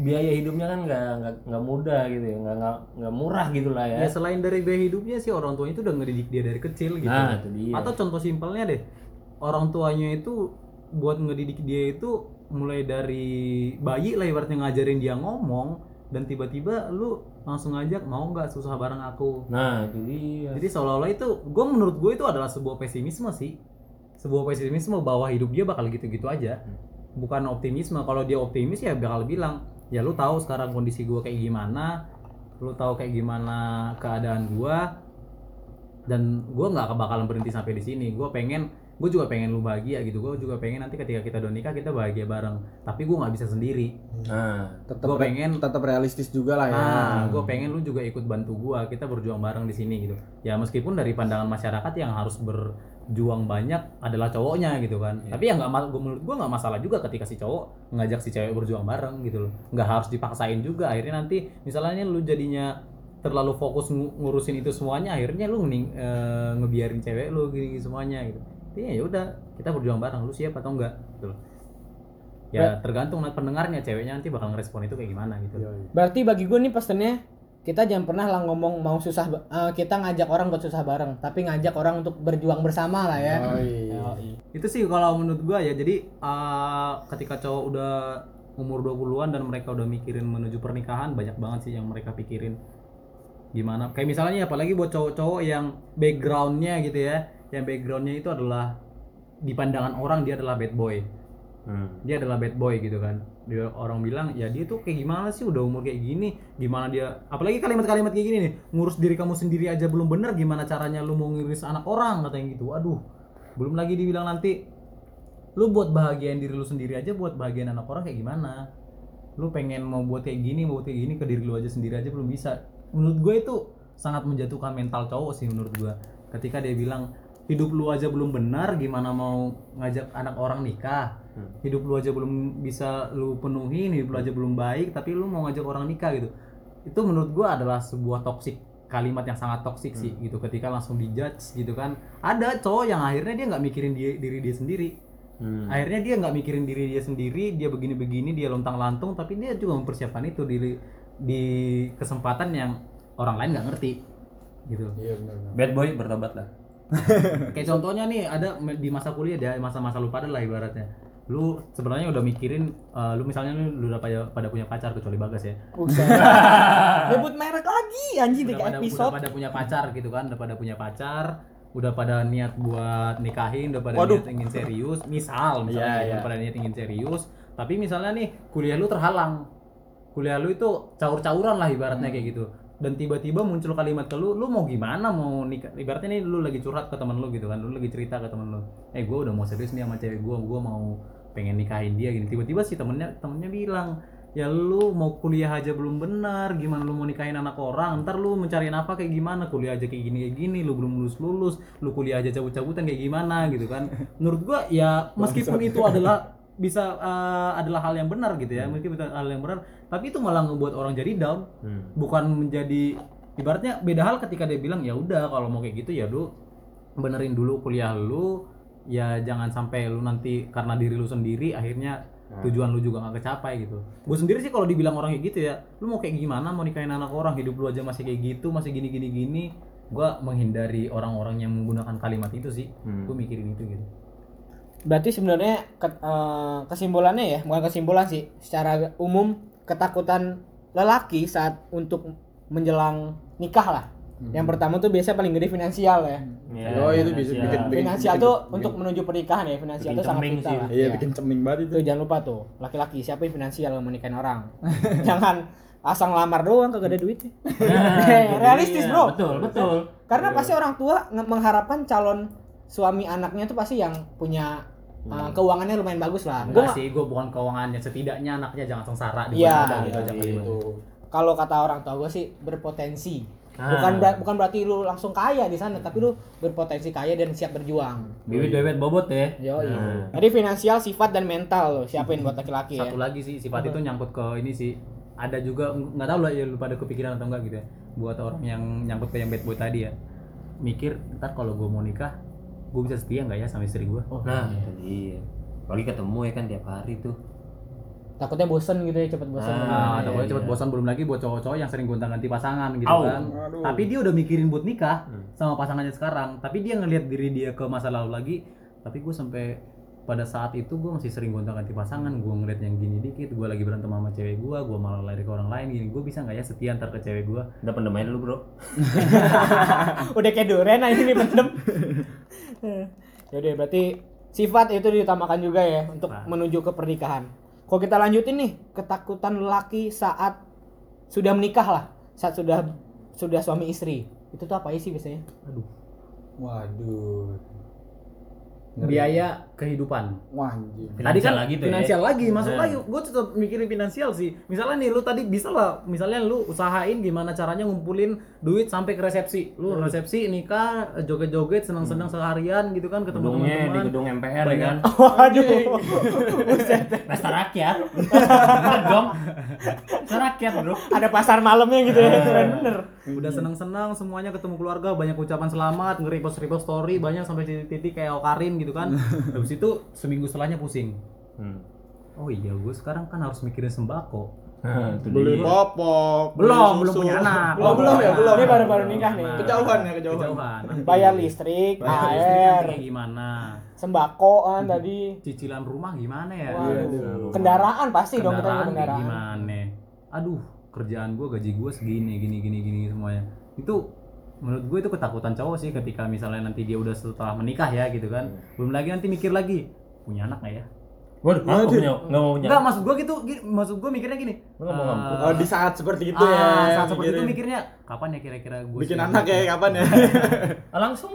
biaya hidupnya kan nggak nggak nggak mudah gitu ya nggak nggak nggak murah gitu lah ya. Ya selain dari biaya hidupnya sih orang tuanya itu udah ngedidik dia dari kecil gitu. Nah itu dia. Atau contoh simpelnya deh orang tuanya itu buat ngedidik dia itu mulai dari bayi lah ibaratnya ngajarin dia ngomong dan tiba-tiba lu langsung ngajak mau nggak susah bareng aku? Nah itu dia. Jadi seolah-olah itu gue menurut gue itu adalah sebuah pesimisme sih. Sebuah pesimisme bahwa hidup dia bakal gitu-gitu aja. Bukan optimisme. Kalau dia optimis ya bakal bilang ya lu tahu sekarang kondisi gue kayak gimana lu tahu kayak gimana keadaan gue dan gue nggak bakalan berhenti sampai di sini. Gue pengen gue juga pengen lu bahagia gitu gue juga pengen nanti ketika kita udah nikah kita bahagia bareng tapi gue nggak bisa sendiri nah Tetap Gua pengen- tetap realistis juga lah ya. Ah, gue pengen lu juga ikut bantu gua. Kita berjuang bareng di sini gitu. Ya meskipun dari pandangan masyarakat yang harus berjuang banyak adalah cowoknya gitu kan. Tapi ya nggak, menurut gua nggak masalah juga ketika si cowok ngajak si cewek berjuang bareng gitu loh. Nggak harus dipaksain juga. Akhirnya nanti misalnya lu jadinya terlalu fokus ngu- ngurusin itu semuanya, akhirnya lu ngening- eh, ngebiarin cewek lu gini, semuanya gitu. Tapi ya udah, kita berjuang bareng. Lu siap atau enggak? Gitu loh. Ya tergantung nanti pendengarnya ceweknya nanti bakal ngerespon itu kayak gimana gitu. Berarti bagi gue nih pesennya kita jangan pernah lah ngomong mau susah eh, kita ngajak orang buat susah bareng, tapi ngajak orang untuk berjuang bersama lah ya. Oh, iya. Itu sih kalau menurut gua ya jadi uh, ketika cowok udah umur 20-an dan mereka udah mikirin menuju pernikahan banyak banget sih yang mereka pikirin gimana kayak misalnya apalagi buat cowok-cowok yang backgroundnya gitu ya yang backgroundnya itu adalah di pandangan orang dia adalah bad boy. Hmm. dia adalah bad boy gitu kan. Dia orang bilang ya dia tuh kayak gimana sih? Udah umur kayak gini gimana dia? Apalagi kalimat-kalimat kayak gini nih ngurus diri kamu sendiri aja belum bener gimana caranya lu mau ngiris anak orang? Katanya gitu. Aduh belum lagi dibilang nanti lu buat bahagiain diri lu sendiri aja buat bahagiain anak orang kayak gimana? Lu pengen mau buat kayak gini mau buat kayak gini ke diri lu aja sendiri aja belum bisa. Menurut gue itu sangat menjatuhkan mental cowok sih menurut gue. Ketika dia bilang hidup lu aja belum benar gimana mau ngajak anak orang nikah Hmm. hidup lu aja belum bisa lu penuhin hidup lu aja belum baik tapi lu mau ngajak orang nikah gitu itu menurut gua adalah sebuah toksik kalimat yang sangat toksik sih gitu ketika langsung dijudge gitu kan ada cowok yang akhirnya dia nggak mikirin dia, diri dia sendiri Hmm. akhirnya dia nggak mikirin diri dia sendiri dia begini-begini dia lontang lantung tapi dia juga mempersiapkan itu di di kesempatan yang orang lain nggak ngerti gitu Iya benar. Bad boy bertobat lah. Kayak contohnya nih ada di masa kuliah dia masa-masa lu pada lah ibaratnya lu sebenarnya udah mikirin eh, lu misalnya lu, lu udah pada, pada punya pacar kecuali bagas ya. [laughs] Nyebut merek lagi anjing udah kayak pada, udah episode. pada punya pacar gitu kan udah pada punya pacar udah pada niat buat nikahin udah pada Waduh. niat ingin serius misal misalnya Iya, iya. udah pada niat ingin serius tapi misalnya nih kuliah lu terhalang kuliah lu itu caur-cauran lah ibaratnya kayak gitu dan tiba-tiba muncul kalimat ke lu, lu mau gimana? Mau nikah? Ibaratnya nih lu lagi curhat ke teman lu gitu kan lu lagi cerita ke teman lu. Eh gue udah mau serius nih sama cewek gue gue mau pengen nikahin dia gini. Tiba-tiba si temennya temennya bilang ya lu mau kuliah aja belum benar gimana lu mau nikahin anak orang? Ntar lu mencari apa kayak gimana? Kuliah aja kayak gini kayak gini lu belum lulus lulus lu kuliah aja cabut-cabutan kayak gimana? Gitu kan. Menurut gua ya meskipun itu adalah bisa eh, adalah hal yang benar gitu ya. Mungkin itu hal yang benar. Tapi itu malah ngebuat orang jadi down. Hmm. bukan menjadi ibaratnya beda hal ketika dia bilang ya udah kalau mau kayak gitu ya lu benerin dulu kuliah lu. Ya jangan sampai lu nanti karena diri lu sendiri akhirnya tujuan lu juga nggak kecapai gitu. Gue sendiri sih kalau dibilang orang kayak gitu ya lu mau kayak gimana? Mau nikahin anak orang? Hidup lu aja masih kayak gitu masih gini gini gini gue menghindari orang-orang yang menggunakan kalimat itu sih. Hmm. gue mikirin itu gitu Berarti sebenarnya ke- eh, kesimpulannya ya, bukan kesimpulan sih, secara umum ketakutan lelaki saat untuk menjelang nikah lah. Yang pertama tuh biasa paling gede finansial ya. Ya, Oh, itu bisa finansial. bikin- bikin- Finansial bikin- tuh bikin- untuk menuju pernikahan ya, finansial Bikin tuh sangat vital sih. lah. Iya Ya. bikin ceming banget itu. Tuh jangan lupa tuh, laki-laki siapa yang finansial mau nikahin orang. [laughs] Jangan asal ngelamar doang kagak ada duitnya. [laughs] [laughs] Realistis, Iya, Bro. Betul, betul. Karena pasti orang tua mengharapkan calon suami anaknya tuh pasti yang punya uh, keuangannya lumayan bagus lah. Gua enggak nggak- sih gue bukan keuangannya setidaknya anaknya jangan sengsara di Iya, mana gitu aja Iya, itu. kalau kata orang tua gue sih berpotensi. Ah. Bukan ber- bukan berarti lu langsung kaya di sana, tapi lu berpotensi kaya dan siap berjuang. Bibit-bibit bobot ya. Yo, Nah. Jadi finansial, sifat dan mental lo siapin buat laki-laki ya. satu lagi sih sifat itu nyangkut ke ini sih ada juga nggak tahu lah ya lu pada kepikiran atau enggak gitu ya buat orang yang nyangkut ke yang bad boy tadi ya mikir ntar kalau gue mau nikah gue bisa setia nggak ya sama istri gue Nah, itu dia. Apalagi ketemu ya kan tiap hari tuh. Takutnya bosen gitu ya, cepet bosen. Ah, Nah, iya, takutnya iya. cepet bosan belum lagi buat cowok-cowok yang sering gonta-ganti pasangan gitu Au. kan. Aduh. Tapi dia udah mikirin buat nikah Hmm. sama pasangannya sekarang. Tapi dia ngelihat diri dia ke masa lalu lagi. Tapi gue sampai pada saat itu gue masih sering gonta-ganti pasangan. Gue ngeliat yang gini dikit. Gue lagi berantem sama cewek gue. Gue malah lari ke orang lain gini. Gue bisa nggak ya setia ntar ke cewek gue? Udah pendem aja dulu, Bro. [laughs] Udah kayak duren aja nih pendem. [laughs] Jadi berarti sifat itu diutamakan juga ya untuk Nah. menuju ke pernikahan. Kalau kita lanjutin nih, ketakutan lelaki saat sudah menikah lah, saat sudah sudah suami istri. Itu tuh apa sih biasanya? Aduh. Waduh. Biaya kehidupan. Wah, anjing. Tadi kan Finansial lagi tuh ya. finansial lagi masuk Nah. lagi. Gue tetap mikirin finansial sih. Misalnya nih lu tadi bisa lah, misalnya lu usahain gimana caranya ngumpulin duit sampai ke resepsi. Lu Hmm. resepsi nikah, joget-joget, senang-senang seharian gitu kan ketemu Gedungnya di teman-teman. gedung MPR ya kan. [laughs] Waduh. [laughs] Pesta rakyat. Bener dong. Pesta rakyat, Bro. Ada pasar malamnya gitu ya. Keren bener. Udah senang-senang semuanya ketemu keluarga, banyak ucapan selamat, nge-repost-repost story, banyak sampai titik-titik kayak Okarin gitu kan. Habis [laughs] itu seminggu setelahnya pusing. Hmm. Oh iya, gue sekarang kan harus mikirin sembako. Nah, itu Beli dia. popok. Belum, belum punya anak. [laughs] Oh, belum ya, belum. Ini baru-baru nikah nih. Kejauhan ya, kejauhan. Kejauhan. Bayar listrik, Bayar listrik nanti air, kayak gimana? sembako kan tadi. Cicilan rumah gimana ya? Waduh. Kendaraan pasti dong kita Kendaraan kendaraan. gimana? Aduh, kerjaan gue, gaji gue segini, gini, gini, gini semuanya. Itu menurut gue itu ketakutan cowok sih ketika misalnya nanti dia udah setelah menikah ya gitu kan. Belum lagi nanti mikir lagi punya anak nggak ya? Waduh, nggak punya, nggak mau punya. Enggak, maksud gua gitu, gi- maksud gua mikirnya gini. Nggak mau eh. Oh, di saat seperti itu ah, ya. saat seperti itu mikirin. mikirnya kapan ya kira-kira gue bikin anak ya kapan ya? [laughs] Ah, langsung.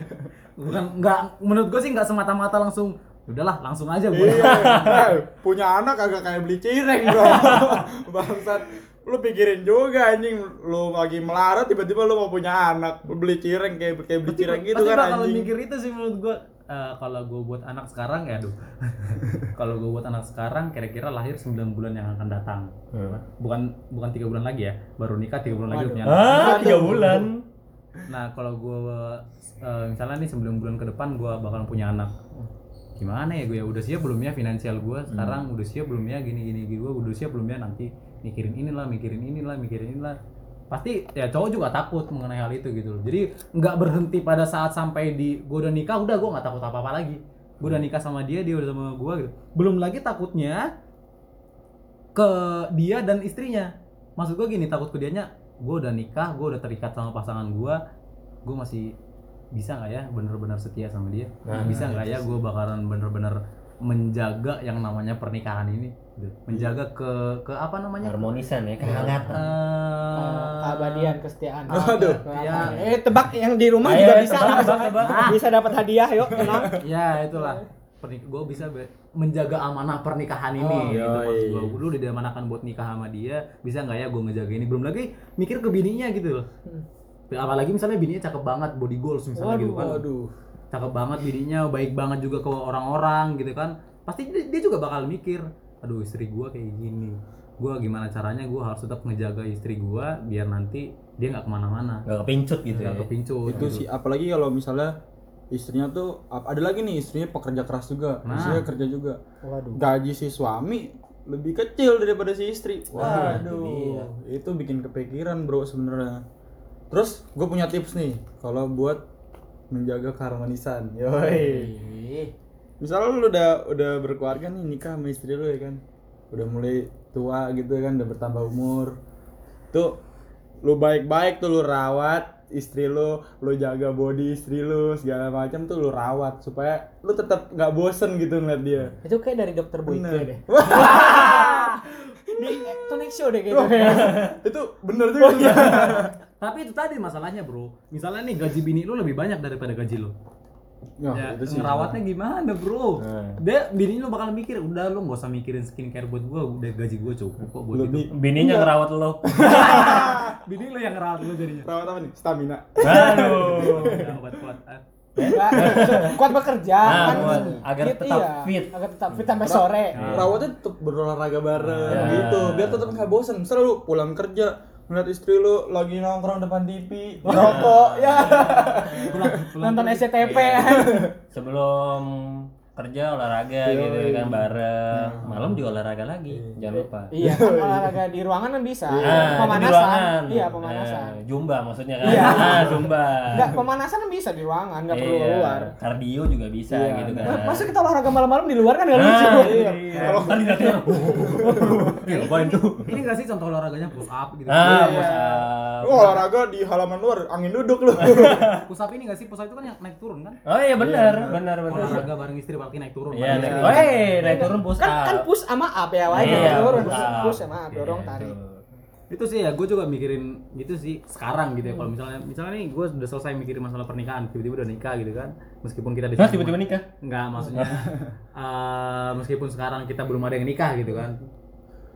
[laughs] bukan enggak menurut gue sih enggak semata-mata langsung udahlah langsung aja gue Iya. [laughs] Eh, punya anak agak kayak beli cireng, Bro. Bangsat. Lu pikirin juga anjing. Lu lagi melarat tiba-tiba lu mau punya anak, lu beli cireng kayak kayak beli cireng gitu Pasti kan anjing. mikir itu sih menurut gue Eh, kalau gue buat anak sekarang ya aduh. [laughs] Kalau gue buat anak sekarang kira-kira lahir 9 bulan yang akan datang. Bukan bukan tiga bulan lagi ya baru nikah tiga bulan lagi udah punya anak. Ah, tiga bulan. nah kalau gue eh, misalnya nih 9 bulan ke depan gue bakal punya anak. Gimana ya gue ya? Udah siap belum ya finansial gue sekarang udah siap belum ya? Gini gini gue udah siap belum ya nanti mikirin inilah mikirin inilah mikirin inilah. Pasti ya cowok juga takut mengenai hal itu gitu loh. Jadi nggak berhenti pada saat sampai di gue udah nikah udah gue nggak takut apa apa lagi. Gue udah nikah sama dia dia udah sama gue gitu. Belum lagi takutnya ke dia dan istrinya. Maksud gue gini takut ke dianya gue udah nikah gue udah terikat sama pasangan gue gue masih bisa nggak ya bener-bener setia sama dia? Nah, bisa nggak ya gue bakalan bener-bener menjaga yang namanya pernikahan ini. Menjaga ke ke apa namanya? Harmonisan ya, kehangatan. Eh, keabadian kesetiaan. Waduh. ya eh tebak yang di rumah Ayo, juga bisa. tebak, tebak, tebak. [laughs] bisa dapat hadiah yuk. Tenang. Ya itulah. Pernik gue bisa be- menjaga amanah pernikahan ini Oh, gitu. Maksud gue dulu diamanakan buat nikah sama dia bisa nggak ya gue ngejaga ini? Belum lagi mikir ke bininya gitu. Loh apalagi misalnya bininya cakep banget body goals misalnya gitu kan. Waduh. cakep banget bininya baik banget juga ke orang-orang gitu kan. Pasti dia juga bakal mikir aduh istri gua kayak gini gua gimana caranya gua harus tetap ngejaga istri gua biar nanti dia nggak ke mana-mana Gak kepincut gitu ya. nggak kepincut Itu sih apalagi kalau misalnya istrinya tuh ada lagi nih istrinya pekerja keras juga, Nah. istrinya kerja juga. waduh Gaji si suami lebih kecil daripada si istri. Wah, itu Waduh, itu bikin kepikiran bro sebenarnya. Terus gue punya tips nih kalau buat menjaga keharmonisan. Yoi. Misalnya lu udah udah berkeluarga nih nikah sama istri lu ya kan. Udah mulai tua gitu kan, udah bertambah umur. Tuh lu baik-baik tuh lu rawat istri lu, lu jaga body istri lu segala macam tuh lu rawat supaya lu tetap nggak bosen gitu ngeliat dia. itu kayak dari dokter Boyke deh di [laughs] Tonic Show deh kayaknya itu bener juga. [laughs] tapi itu tadi masalahnya bro misalnya nih gaji bini lu lebih banyak daripada gaji lu Ya, ya, itu sih. ngerawatnya gimana bro Nah. dia bini lu bakal mikir udah lu nggak usah mikirin skincare buat gua udah gaji gua cukup kok buat Lebih Bininya ngerawat lo. [laughs] bini lu yang ngerawat lu jadinya rawat apa nih? Stamina. Aduh. Ya, kuat-kuat. Kuat bekerja Nah, kan kuat. Agar Fit, tetap iya. fit. agar tetap fit sampai sore Rawatnya tetap berolahraga bareng Ya. gitu, biar tetap nggak bosen. Misalnya lu pulang kerja ngeliat istri lu lagi nongkrong depan TV, ngerokok, ya. nonton [laughs] SCTV Sebelum kerja olahraga gitu kan bareng. Malam juga olahraga lagi. Jangan lupa. iya kan [laughs] olahraga di ruangan kan bisa Ah, di pemanasan ruangan. iya pemanasan Ah, Zumba maksudnya kan. Iya. Ah, Zumba. Enggak, pemanasan kan bisa di ruangan, nggak perlu Iya, keluar. Kardio juga bisa Iya. gitu kan. Nah, Masa kita olahraga malam-malam di luar kan nggak lucu? Ah, Iya. Kalau kan. [laughs] Iya, ngapain tuh? Ini gak sih contoh olahraganya push up gitu? Ah, Iya. push up. Lu olahraga di halaman luar, angin duduk lu. Push up ini gak sih? Push up itu kan yang naik turun kan? Oh iya benar, benar benar. Olahraga bareng istri berarti naik turun. Iya, naik istri. oh, eh, naik turun push Kan kan up. push sama up ya, wae. Iya, turun, push up. push sama up, dorong Gitu. tarik. Itu sih ya, gue juga mikirin gitu sih sekarang gitu ya. Kalau misalnya, misalnya nih gue udah selesai mikirin masalah pernikahan, tiba-tiba udah nikah gitu kan. Meskipun kita di tiba-tiba nikah? Enggak, maksudnya [laughs] eh, meskipun sekarang kita belum ada yang nikah gitu kan.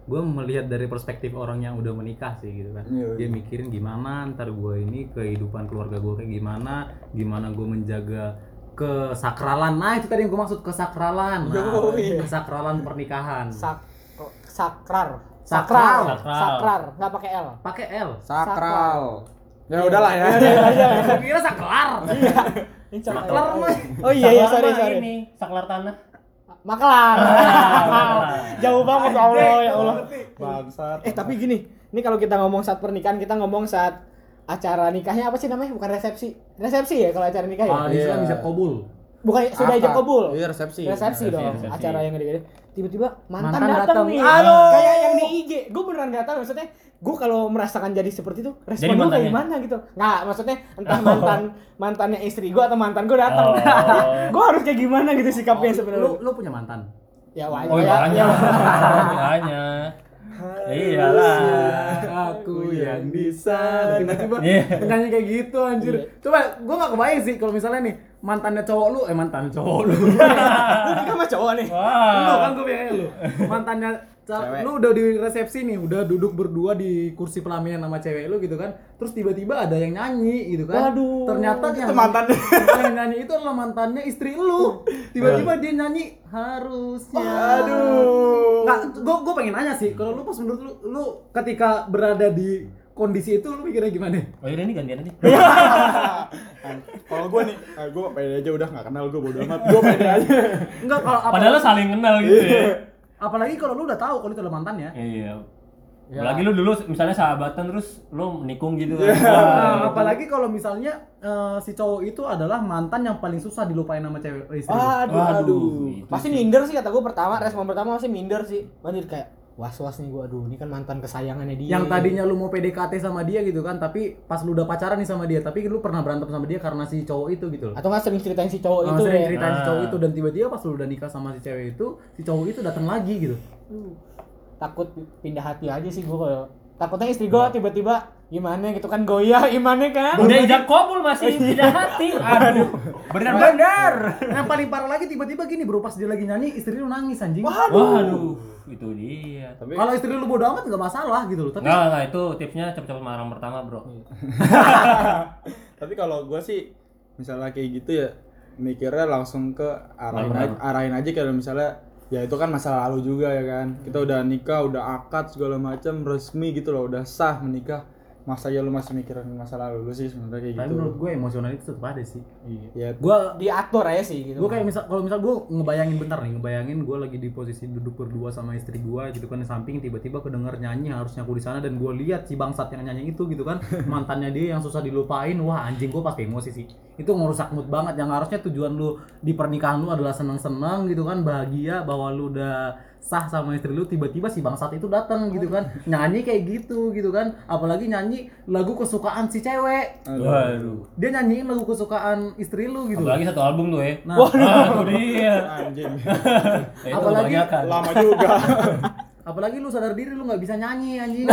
Gue melihat dari perspektif orang yang udah menikah sih gitu kan. Iya, Dia mikirin gimana ntar gue ini kehidupan keluarga gue kayak gimana, gimana gue menjaga kesakralan. Nah, itu tadi yang gue maksud kesakralan. Nah, Yoi. kesakralan pernikahan. Sak sakrar. Sakral. Sakral. Sakrar, nggak pakai L. Pakai L. Sakral. Ya udahlah ya. Saya kira saklar. [laughs] Ini saklar. Mah. Oh iya iya Saklar sorry sorry. Ini saklar tanah. Maklar. Jauh banget ya Allah ya Allah. Bangsat. Eh tapi gini, ini kalau kita ngomong saat pernikahan kita ngomong saat acara nikahnya apa sih namanya? Bukan resepsi. Resepsi ya kalau acara nikah ya? Ah, di Islam Iya. bisa kabul. Bukan sudah ijab Akad. kabul. Iya, resepsi. Resepsi dong, resepsi. acara yang gede-gede. Tiba-tiba mantan, Mantan datang datang. nih. Aduh. Kayak yang di IG. Gue beneran gak tahu maksudnya. Gue kalau merasakan jadi seperti itu, Jadi respon gue kayak gimana gitu. Nggak, maksudnya entah mantan [laughs] mantannya istri gue atau mantan gue datang. Oh. [laughs] gue harus kayak gimana gitu sikapnya Oh, sebenarnya. Lu, lu punya mantan? Ya wajar. Oh ya, banyak, ya. [laughs] Iyalah. aku yang bisa tiba-tiba nyanyi kayak gitu anjir Iya. coba gua nggak kebayang sih kalau misalnya nih mantannya cowok lu eh mantan cowok lu [laughs] Lu nikah sama cowok nih. Lu kan gue pengen lu mantannya Cewek. lu udah di resepsi nih udah duduk berdua di kursi pelaminan sama cewek lu gitu kan terus tiba-tiba ada yang nyanyi gitu kan Waduh. ternyata yang Itu mantannya. yang nyanyi itu adalah mantannya istri lu tiba-tiba dia nyanyi harusnya Aduh. nggak gue gue pengen nanya sih kalau lu pas menurut lu lu ketika berada di kondisi itu lu mikirnya gimana Oh yaudah ini gantian aja. [laughs] Kalau gue nih, ah, gue pede aja udah nggak kenal gue bodo amat. Gue pede aja. enggak kalau apa Padahal saling kenal gitu ya. apalagi kalau lu udah tahu kalau itu adalah mantannya Iya. Ya. Apalagi lu dulu misalnya sahabatan terus lu nikung gitu kan. Iya. Wah, Nah, itu. apalagi kalau misalnya eh, si cowok itu adalah mantan yang paling susah dilupain sama cewek istri. Aduh, aduh. itu Pasti sih. minder sih kata gue pertama, respon pertama pasti minder sih. Anjir kayak was-was nih gue, aduh ini kan mantan kesayangannya dia. yang tadinya lu mau PDKT sama dia gitu kan, tapi pas lu udah pacaran nih sama dia, tapi lu pernah berantem sama dia karena si cowok itu gitu loh. Atau nggak sering ceritain si cowok Oh, itu sering ya. ceritain si cowok Ah. itu dan tiba-tiba pas lu udah nikah sama si cewek itu, si cowok itu datang lagi gitu. Aduh, Takut pindah hati aja sih gue kalau takutnya istri gue tiba-tiba gimana gitu kan goyah imannya kan. Udah ijab kabul masih tidak hati. Aduh. Benar-benar. Yang paling parah lagi tiba-tiba gini bro, pas dia lagi nyanyi istri lu nangis anjing. Waduh. Itu dia. Tapi Kalau istri lu bodo amat nggak masalah gitu loh, tapi Enggak, enggak itu tipsnya cepet-cepet marah pertama, Bro. [laughs] tapi kalau gue sih misalnya kayak gitu ya mikirnya langsung ke arahin aja, arahin aja kalau misalnya ya itu kan masa lalu juga ya kan kita udah nikah udah akad segala macam resmi gitu loh udah sah menikah masa ya lu masih mikirin masa lalu lu sih sebenarnya kayak tapi gitu menurut gue emosional itu tetap ada sih. ya Gua Diatur aja sih gitu. gue kayak misal kalau misal gue ngebayangin bentar nih ngebayangin gue lagi di posisi duduk berdua sama istri gue gitu kan di samping tiba-tiba kedenger nyanyi harusnya aku di sana dan gue lihat si bangsat yang nyanyi itu gitu kan [laughs] mantannya dia yang susah dilupain wah anjing gue pasti emosi sih itu ngerusak mood banget yang harusnya tujuan lu di pernikahan lu adalah seneng-seneng gitu kan bahagia bahwa lu udah sah sama istri lu tiba-tiba si bangsat itu datang gitu kan [laughs] nyanyi kayak gitu gitu kan apalagi nyanyi lagu kesukaan si cewek Waduh. dia nyanyiin lagu kesukaan istri lu gitu Apalagi satu album tuh ya. Nah. Wah, itu dia. anjing [laughs] Ya, itu Apalagi- lama juga [laughs] Apalagi lu sadar diri lu nggak bisa nyanyi anjing.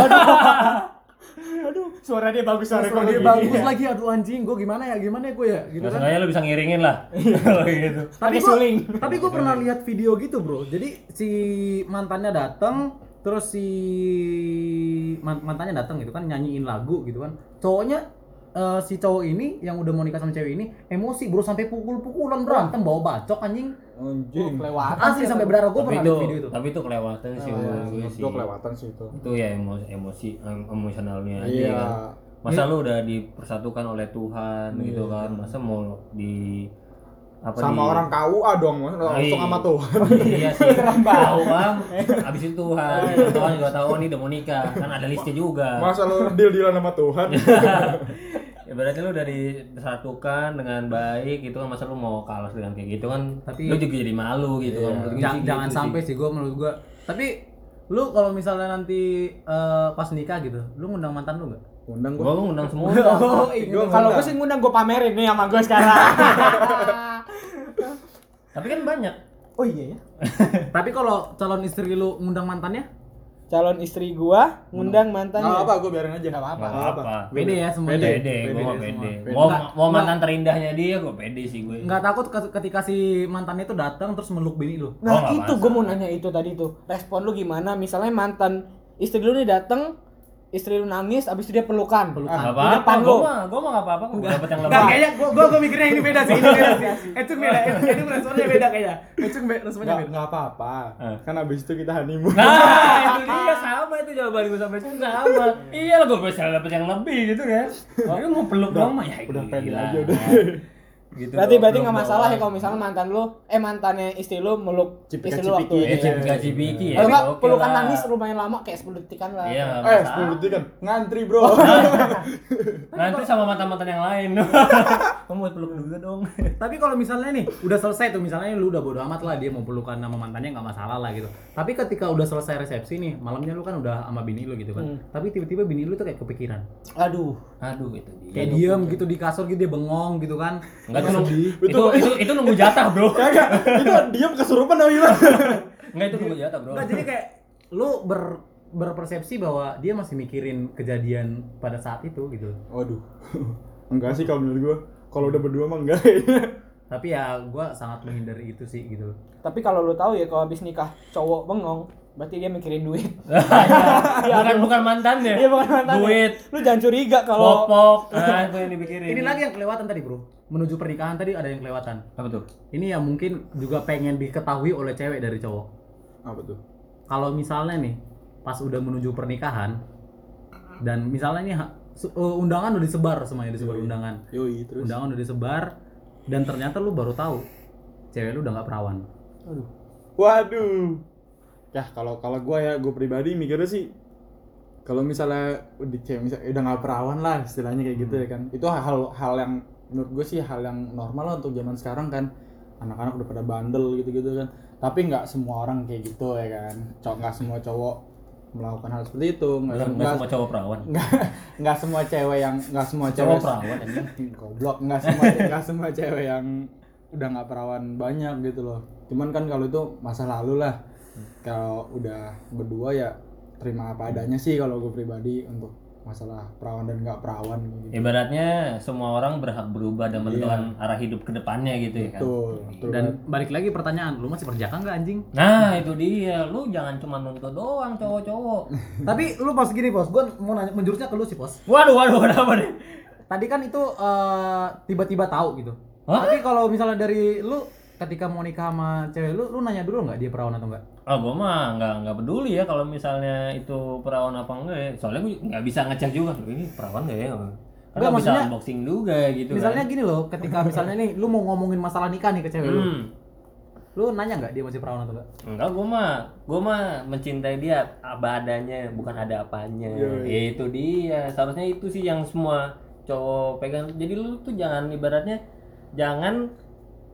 Aduh, suara dia bagus suara Suara dia bagus lagi aduh anjing, gua gimana ya? Gimana ya gua ya? Gitu Nggak kan. lu bisa ngiringin lah. [laughs] Kalau gitu. Tapi suling. tapi gua pernah lihat video gitu, Bro. Jadi si mantannya datang terus si man- mantannya datang gitu kan nyanyiin lagu gitu kan. Cowoknya eh, si cowok ini yang udah mau nikah sama cewek ini emosi bro sampai pukul-pukulan berantem bawa bacok anjing anjing Kelewatan. asli sampai berdarah gua Tapi pernah itu, lihat video itu tapi itu kelewatan sih gue sih. gue kelewatan sih itu Itu ya emosi, emosi em- emosionalnya aja Iya. kan. Masa lu udah dipersatukan oleh Tuhan gitu kan. Masa mau di apa sama di- orang KUA dong langsung Iya. sama Tuhan [laughs] iya sih [laughs] tahu bang abis itu Tuhan Tuhan juga tahu oh, ini udah mau nikah kan ada listnya juga masa lu deal dealan sama Tuhan [laughs] ya berarti lu udah disatukan dengan baik gitu kan masa lu mau kalah dengan kayak gitu kan Tapi- lu juga jadi malu gitu kan Menurut gue Ja- sih jangan gitu sampai sih gue menurut gue tapi lu kalau misalnya nanti eh, pas nikah gitu lu ngundang mantan lu nggak? Undang gua. Gua gua ngundang semua. [laughs] Oh, Gua Kalau gue sih ngundang gue pamerin nih sama gue sekarang. [laughs] tapi kan banyak. Oh iya ya. [laughs] tapi kalau calon istri lu ngundang mantannya Calon istri gua ngundang mantannya. nggak apa gue biarin aja Nggak apa-apa. Nggak apa-apa. pede ya semuanya. Pede. pede gua pede. Mau mantan terindahnya dia gua pede sih gue nggak takut ke- ketika si mantannya itu datang terus meluk bini lu. Nah Oh, itu gue mau nanya itu tadi tuh. Respon lu gimana? Misalnya mantan istri lu nih dateng istri lu nangis abis itu dia pelukan Pelukan. Gak Di apa-apa, depan gue lu mah, gue mah apa-apa, gue dapet yang lebih kayaknya gua, gua, gua mikirnya ini beda sih, ini beda sih. [laughs] Itu beda, ini responnya beda kayaknya. Itu be- responnya beda. nggak apa-apa Eh. kan abis itu kita honeymoon Nah, itu [laughs] dia sama itu jawaban gue sampai sekarang sama. Iya lah, gue bisa dapet yang lebih gitu kan. Oh, lu mau peluk dong mah ya udah pede gila. aja udah. [laughs] Gitu berarti berarti nggak masalah ya kalau misalnya mantan lu eh mantannya istri lu meluk istri lu waktu Cipika-cipiki. Eh, itu cip gaji biki ya. kalau nggak oke pelukan lah. nangis lumayan lama kayak 10 detikan lah Iya, eh masalah. 10 detik kan ngantri bro [laughs] Nanti sama mantan-mantan yang lain. [laughs] Kamu mau peluk juga dong. Tapi kalau misalnya nih udah selesai tuh misalnya lu udah bodo amat lah dia mau pelukan sama mantannya nggak masalah lah gitu. Tapi ketika udah selesai resepsi nih malamnya lu kan udah sama bini lu gitu kan. Tapi tiba-tiba bini lu tuh kayak kepikiran. aduh Aduh, itu dia. Kayak diem gitu di kasur gitu dia bengong gitu kan. Nunggu, sedih. itu, itu, itu nunggu jatah bro. [laughs] kagak itu diam kesurupan apa gimana Enggak itu nunggu jatah, Bro. Enggak, jadi kayak lu ber berpersepsi bahwa dia masih mikirin kejadian pada saat itu gitu. Waduh. [laughs] enggak sih kalau menurut gua. Kalau udah berdua mah enggak. [laughs] Tapi ya gua sangat menghindari itu sih gitu. Tapi kalau lu tahu ya kalau habis nikah cowok bengong, berarti dia mikirin duit. bukan bukan mantannya. Iya bukan mantan. Duit, Lu jangan curiga kalau popok. Nah, itu yang dipikirin. Ini lagi yang kelewatan tadi, Bro. Menuju pernikahan tadi ada yang kelewatan. apa tuh? Ini yang mungkin juga pengen diketahui oleh cewek dari cowok. Apa tuh? Kalau misalnya nih pas udah menuju pernikahan dan misalnya nih uh, undangan udah disebar semuanya disebar undangan. Yoi, terus. Undangan udah disebar dan ternyata lu baru tahu cewek lu udah nggak perawan. Aduh. Waduh. Ya kalau kalau gua ya gua pribadi mikirnya sih kalau misalnya udah cewek misalnya udah nggak perawan lah istilahnya kayak gitu ya kan. Itu hal hal yang menurut gue sih hal yang normal lah untuk zaman sekarang kan. Anak-anak udah pada bandel gitu-gitu kan. Tapi nggak semua orang kayak gitu ya kan. Cowok nggak semua cowok melakukan hal seperti itu. Nggak semua cowok perawan. nggak semua cewek yang nggak semua Cowok cewek perawan [laughs] goblok nggak semua nggak semua cewek yang udah nggak perawan banyak gitu loh cuman kan kalau itu masa lalu lah kalau udah berdua ya terima apa adanya sih kalau gue pribadi untuk masalah perawan dan nggak perawan gitu Ibaratnya semua orang berhak berubah dan menentukan arah hidup ke depannya gitu ya kan. betul betul Dan balik lagi pertanyaan, lu masih perjaka nggak anjing? Nah, itu dia. Lu jangan cuma nuntut doang cowok-cowok. [laughs] Tapi lu pas gini, Bos. Gua mau nanya menjurusnya ke lu sih, Bos. Waduh, waduh, kenapa nih? Tadi kan itu eh, tiba-tiba tahu gitu. Hah? Tapi kalau misalnya dari lu ketika mau nikah sama cewek lu, lu nanya dulu nggak dia perawan atau enggak? Ah, gua mah nggak nggak peduli ya kalau misalnya itu perawan apa enggak ya. Soalnya gua nggak bisa ngecek juga. "Loh, Ini perawan nggak ya? Karena Enggak, bisa maksudnya- unboxing juga gitu Misalnya kan. gini loh, ketika misalnya nih lu mau ngomongin masalah nikah nih ke cewek lu. Hmm. Lu nanya nggak dia masih perawan atau enggak? Enggak, gua mah gua mah mencintai dia apa adanya, bukan ada apanya. Itu dia. Seharusnya itu sih yang semua cowok pegang. Jadi lu tuh jangan ibaratnya jangan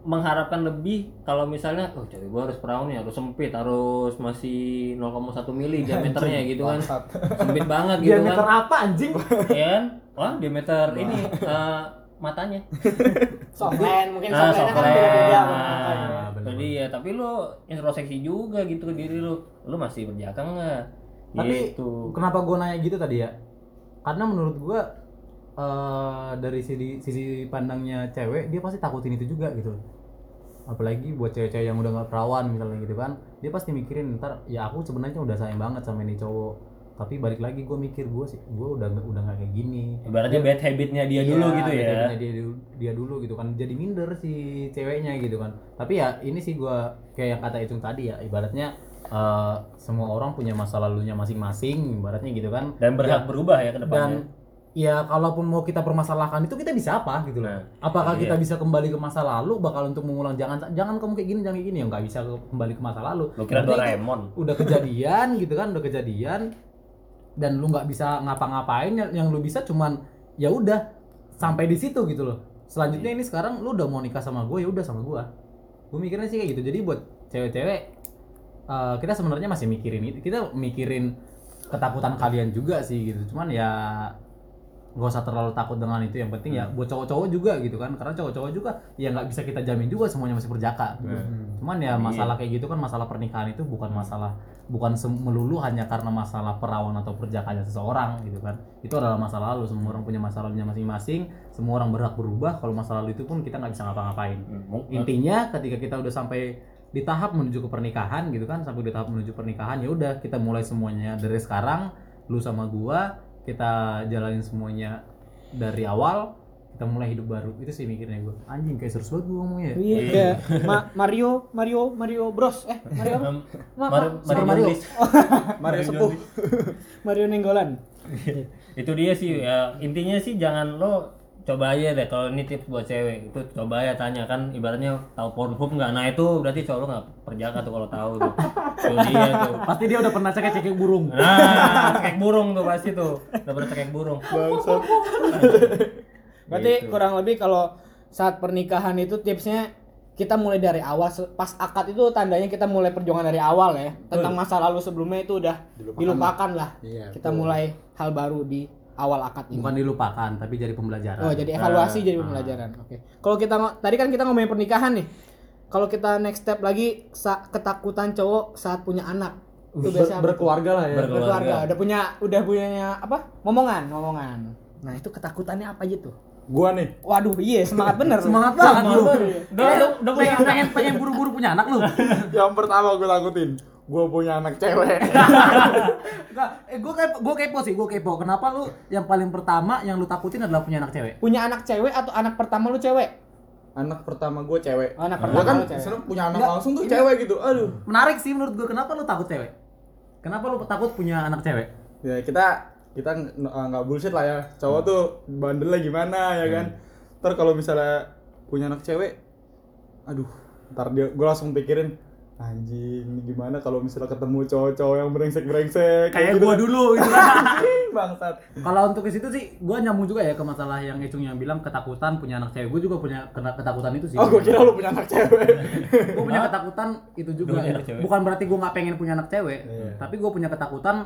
mengharapkan lebih kalau misalnya oh cewek gua harus perawan nih harus sempit harus masih 0,1 mili diameternya gitu kan sempit banget gitu Diameter kan apa anjing? ya kan wah diameter ini eh, matanya [laughs] softland mungkin Nah, softlandnya kan beda-beda Nah, itu dia. Tapi lu introspeksi juga gitu ke diri lu. Lu masih berjaka nggak? Tapi Gitu. kenapa gua nanya gitu tadi ya? Karena menurut gua eh dari sisi sisi pandangnya cewek dia pasti takutin itu juga gitu. Apalagi buat cewek-cewek yang udah nggak perawan misalnya gitu kan, dia pasti mikirin ntar ya aku sebenarnya udah sayang banget sama ini cowok. Tapi balik lagi gue mikir gue sih gue udah udah nggak kayak gini. Ibaratnya bad habitnya dia dulu Iya, gitu ya. bedanya Dia, dulu- dia dulu gitu kan. Jadi minder si ceweknya gitu kan. Tapi ya ini sih gua kayak yang kata Icung tadi ya, ibaratnya eh, semua orang punya masa lalunya masing-masing, ibaratnya gitu kan. Dan berhak berubah ya ke Dan depannya. Ya kalaupun mau kita permasalahkan itu kita bisa apa gitu loh. Nah, Apakah iya. kita bisa kembali ke masa lalu bakal untuk mengulang jangan jangan kamu kayak gini jangan kayak gini ya nggak bisa ke- kembali ke masa lalu. Lu kira Doraemon. udah kejadian gitu kan udah kejadian dan lu nggak bisa ngapa-ngapain yang, yang lu bisa cuman ya udah sampai di situ gitu loh selanjutnya ini sekarang lu udah mau nikah sama gue ya udah sama gue gue mikirnya sih kayak gitu jadi buat cewek-cewek eh, kita sebenarnya masih mikirin itu kita mikirin ketakutan kalian juga sih gitu cuman ya nggak usah terlalu takut dengan itu. Yang penting ya buat cowok-cowok juga gitu kan. Karena cowok-cowok juga ya nggak bisa kita jamin juga semuanya masih berjaka gitu. cuman ya masalah kayak gitu kan masalah pernikahan itu bukan masalah bukan melulu hanya karena masalah perawan atau perjakanya seseorang gitu kan. Itu adalah masa lalu. Semua orang punya masa lalunya masing-masing. Semua orang berhak berubah. Kalau masa lalu itu pun kita nggak bisa ngapa-ngapain. Hmm, intinya ketika kita udah sampai di tahap menuju ke pernikahan gitu kan sampai di tahap menuju pernikahan ya udah kita mulai semuanya dari sekarang lu sama gua kita jalanin semuanya dari awal kita mulai hidup baru itu sih mikirnya gua anjing kayak serius banget gua ngomongnya ya. Iya, kayak Ma- Mario, Mario, Mario Bros. Eh, Mario apa? Ma- Mario, Mario, [laughs] Mario. Mario sepuh. [laughs] Mario Nenggolan. itu dia sih ya intinya sih jangan lo coba aja deh kalau ini tips buat cewek itu coba aja tanya kan ibaratnya tahu Pornhub nggak? Nah itu berarti cowok lo nggak perjaka tuh kalau tahu tuh. [laughs] Itu dia tuh. Pasti dia udah pernah cekek cekek burung. Nah cekek burung tuh pasti tuh. Udah pernah cekek burung. [laughs] Berarti Gitu. kurang lebih kalau saat pernikahan itu tipsnya kita mulai dari awal pas akad itu tandanya kita mulai perjuangan dari awal ya. Tentang masa lalu sebelumnya itu udah Dilupakan. dilupakan, lah. Iya, kita mulai hal baru di awal akad ini bukan dilupakan tapi jadi pembelajaran oh jadi evaluasi jadi pembelajaran oke kalau kita tadi kan kita ngomongin pernikahan nih kalau kita next step lagi ketakutan cowok saat punya anak. Itu Ber- biasanya berkeluarga lah ya. Berkeluarga. berkeluarga. Udah punya udah punya apa? Ngomongan, ngomongan. Nah, itu ketakutannya apa aja tuh? Gua nih. Waduh, iya semangat bener. [laughs] Semangat banget lu. Semangat Udah udah pengen pengen pengen buru-buru punya anak lu. [laughs] Yang pertama gue takutin, gue punya anak cewek. [laughs] Enggak, eh gue kepo, gue kepo sih, gue kepo. Kenapa lu yang paling pertama yang lu takutin adalah punya anak cewek? Punya anak cewek atau anak pertama lu cewek? anak pertama gue cewek. Anak Gua pertama kan lu cewek. seneng punya anak Enggak, langsung tuh ini- cewek gitu. Aduh. Menarik sih menurut gue. Kenapa lu takut cewek? Kenapa lu takut punya anak cewek? Ya kita kita uh, nggak bullshit lah ya. Cowok tuh bandelnya gimana ya kan. Ntar kalau misalnya punya anak cewek, aduh, ntar dia gue langsung pikirin anjing ini gimana kalau misalnya ketemu cowok-cowok yang brengsek-brengsek Kayak gitu. gue dulu gitu kan. [laughs] Anjing, bangsat Kalau untuk ke situ sih, gue nyambung juga ya ke masalah yang Ecung yang bilang ketakutan punya anak cewek. Gue juga punya kena- ketakutan itu sih. oh gue kira lu punya anak cewek [laughs] gue punya ketakutan itu juga. Bukan berarti gue nggak pengen punya anak cewek, Iya. tapi gue punya ketakutan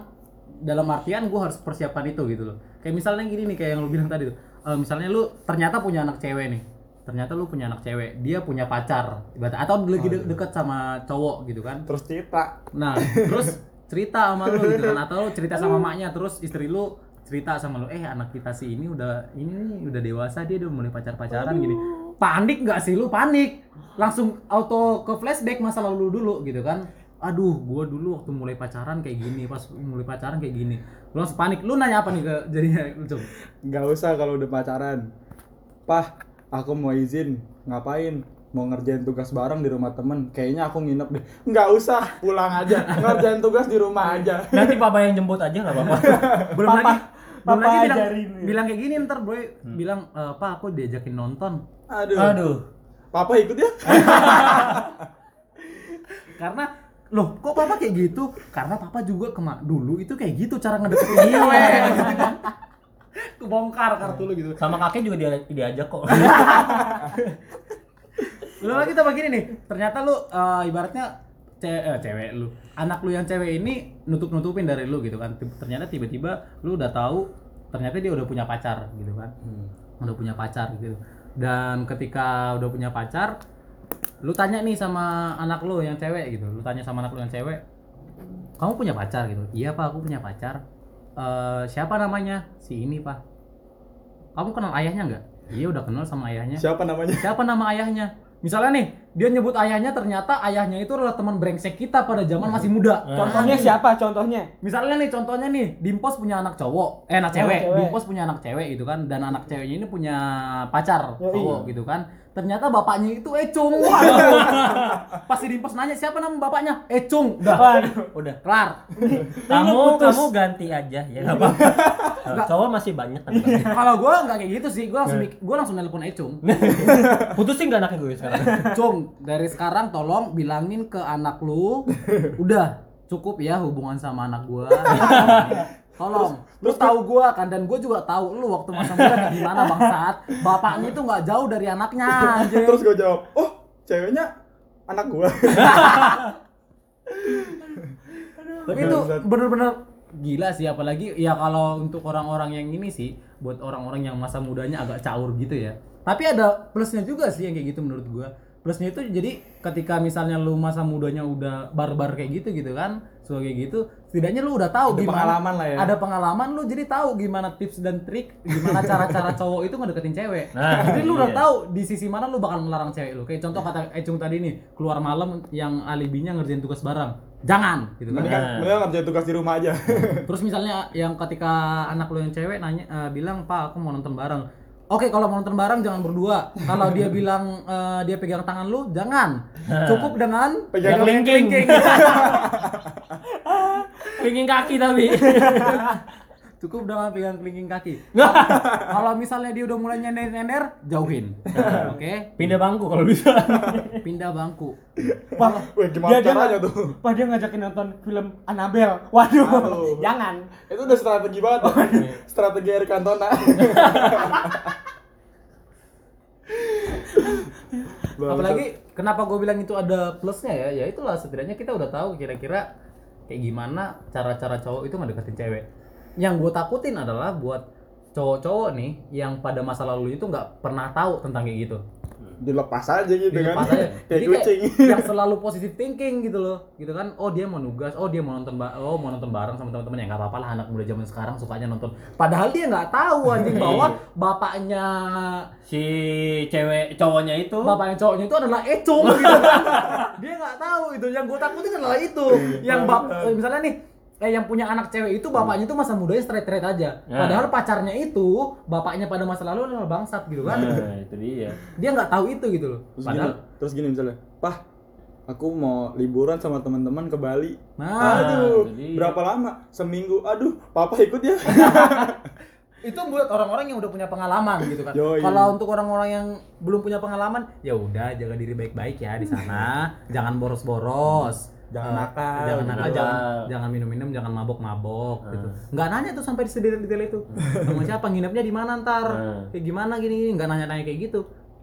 dalam artian gue harus persiapkan itu gitu loh. Kayak misalnya gini nih kayak yang lu bilang tadi tuh. Eh, misalnya lu ternyata punya anak cewek nih. Ternyata lu punya anak cewek, dia punya pacar, atau lagi de- deket sama cowok gitu kan. terus cerita Nah, terus cerita sama lu gitu kan atau lu cerita sama maknya terus istri lu cerita sama lu, eh anak kita sih ini udah ini nih udah dewasa dia udah mulai pacar-pacaran gini. Panik nggak sih lu? Panik. Langsung auto ke flashback masa lalu dulu gitu kan. Aduh, gua dulu waktu mulai pacaran kayak gini, pas mulai pacaran kayak gini. Lu langsung panik. Lu nanya apa nih ke [laughs] jadinya coba? nggak usah kalau udah pacaran. Pah aku mau izin. Ngapain? Mau ngerjain tugas bareng di rumah temen. Kayaknya aku nginep deh. Nggak usah. Pulang aja. Ngerjain tugas di rumah aja. Nanti papa yang jemput aja nggak apa-apa. [laughs] Belum lagi belum papa lagi bilang, ajarin. bilang kayak gini ntar boy bilang "Eh, pak aku diajakin nonton. Aduh. Aduh. papa ikut ya? [laughs] Karena loh kok papa kayak gitu? Karena papa juga kema dulu itu kayak gitu cara ngedeketin cewek gitu kan kebongkar kartu lu gitu. Sama kakek juga dia diajak kok. [laughs] lu lagi kita begini nih ternyata lu eh, ibaratnya ce- eh, cewek lu anak lu yang cewek ini nutup nutupin dari lu gitu kan. Ternyata tiba-tiba lu udah tahu ternyata dia udah punya pacar gitu kan. Udah punya pacar gitu. Dan ketika udah punya pacar lu tanya nih sama anak lu yang cewek gitu. Lu tanya sama anak lu yang cewek kamu punya pacar? gitu. Iya pak aku punya pacar. Eh siapa namanya? Si ini pak. Kamu kenal ayahnya nggak? Iya udah kenal sama ayahnya. Siapa namanya? Siapa nama ayahnya? Misalnya nih dia nyebut ayahnya ternyata ayahnya itu adalah teman brengsek kita pada zaman masih muda. Contohnya siapa? Contohnya? misalnya nih contohnya nih Dimpos punya anak cowok. Eh anak cewek. cewek. Dimpos punya anak cewek gitu kan. Dan anak ceweknya ini punya pacar cowok gitu kan ternyata bapaknya itu Ecung. [laughs] Waduh pasti Dimpos nanya siapa nama bapaknya? Ecung. Udah. Udah. Kelar. Kamu kamu ganti aja ya nggak apa-apa. [laughs] Cowok masih banyak. Kan. kalau gua nggak kayak gitu sih gua langsung gua langsung nelpon Ecung. [laughs] Putusin nggak anaknya gue sekarang? Cung, dari sekarang tolong bilangin ke anak lu, udah cukup ya hubungan sama anak gua. Tolong, lu tahu gua kan dan gua juga tahu lu waktu masa muda kayak gimana bangsat. Bapaknya itu nggak jauh dari anaknya. [laughs] anjing. terus gue jawab oh ceweknya anak gua [laughs] Tapi itu bener-bener gila sih apalagi ya kalau untuk orang-orang yang ini sih buat orang-orang yang masa mudanya agak caur gitu ya. Tapi ada plusnya juga sih yang kayak gitu menurut gua. Plusnya itu jadi ketika misalnya lu masa mudanya udah barbar kayak gitu gitu kan, so kayak gitu, setidaknya lu udah tahu Ada gimana pengalaman lah ya. Ada pengalaman lu jadi tahu gimana tips dan trik, gimana cara-cara cowok itu ngedeketin cewek. Nah, jadi lu udah iya. tahu di sisi mana lu bakal melarang cewek lu. Kayak contoh kata Ecung tadi nih, keluar malam yang alibinya ngerjain tugas bareng. Jangan gitu kan. mendingan Nah. ngerjain tugas di rumah aja Terus misalnya yang ketika anak lu yang cewek nanya eh, bilang, "Pak, aku mau nonton bareng." Oke, kalau mau nonton bareng jangan berdua. Kalau dia [laughs] bilang eh, dia pegang tangan lu, jangan. Cukup dengan pegang kelingking. [laughs] Kelingking kaki tapi. [laughs] cukup dengan pegang kelingking kaki. [laughs] kalau misalnya dia udah mulai nyender-nyender, jauhin. Oke, Pindah bangku kalau bisa. [laughs] pindah bangku. Pak, gimana dia, dia caranya tuh? Pak dia ngajakin nonton film Annabelle. Waduh, Aduh. jangan. itu udah strategi banget tuh. strategi Eric Cantona. [laughs] Apalagi kenapa gue bilang itu ada plusnya ya? Ya itulah setidaknya kita udah tahu kira-kira kayak gimana cara-cara cowok itu ngedeketin cewek. Yang gue takutin adalah buat cowok-cowok nih yang pada masa lalu itu nggak pernah tahu tentang kayak gitu. dilepas aja gitu Dilepas kan. aja. [laughs] kayak Jadi kucing. [laughs] yang selalu positive thinking gitu loh. Gitu kan oh dia mau nugas oh dia mau nonton ba- oh mau nonton bareng sama teman-teman ya nggak apa-apa lah anak muda zaman sekarang sukanya nonton. Padahal dia nggak tahu anjing [laughs] bahwa bapaknya si cewek cowoknya itu. bapaknya cowoknya itu adalah ecung gitu kan. Dia nggak tahu itu. Yang gue takutin adalah itu. Yang bap misalnya nih eh yang punya anak cewek itu bapaknya itu masa mudanya straight straight aja Nah. padahal pacarnya itu bapaknya pada masa lalu adalah bangsat gitu kan nah itu dia dia nggak tahu itu gitu loh terus padahal gini terus gini misalnya pah aku mau liburan sama teman-teman ke Bali nah aduh dia. berapa lama seminggu aduh papa ikut ya [laughs] itu buat orang-orang yang udah punya pengalaman gitu kan. Yoi. Kalau untuk orang-orang yang belum punya pengalaman, ya udah jaga diri baik-baik ya di sana. [laughs] jangan boros-boros. Jangan Eh, nakal, jangan nakal, gitu. jangan jangan minum-minum, jangan mabok-mabok gitu. Nggak nanya tuh sampai sedetail itu. Sama siapa nginepnya di mana ntar? Hmm. Kayak gimana gini, nggak nanya-nanya kayak gitu.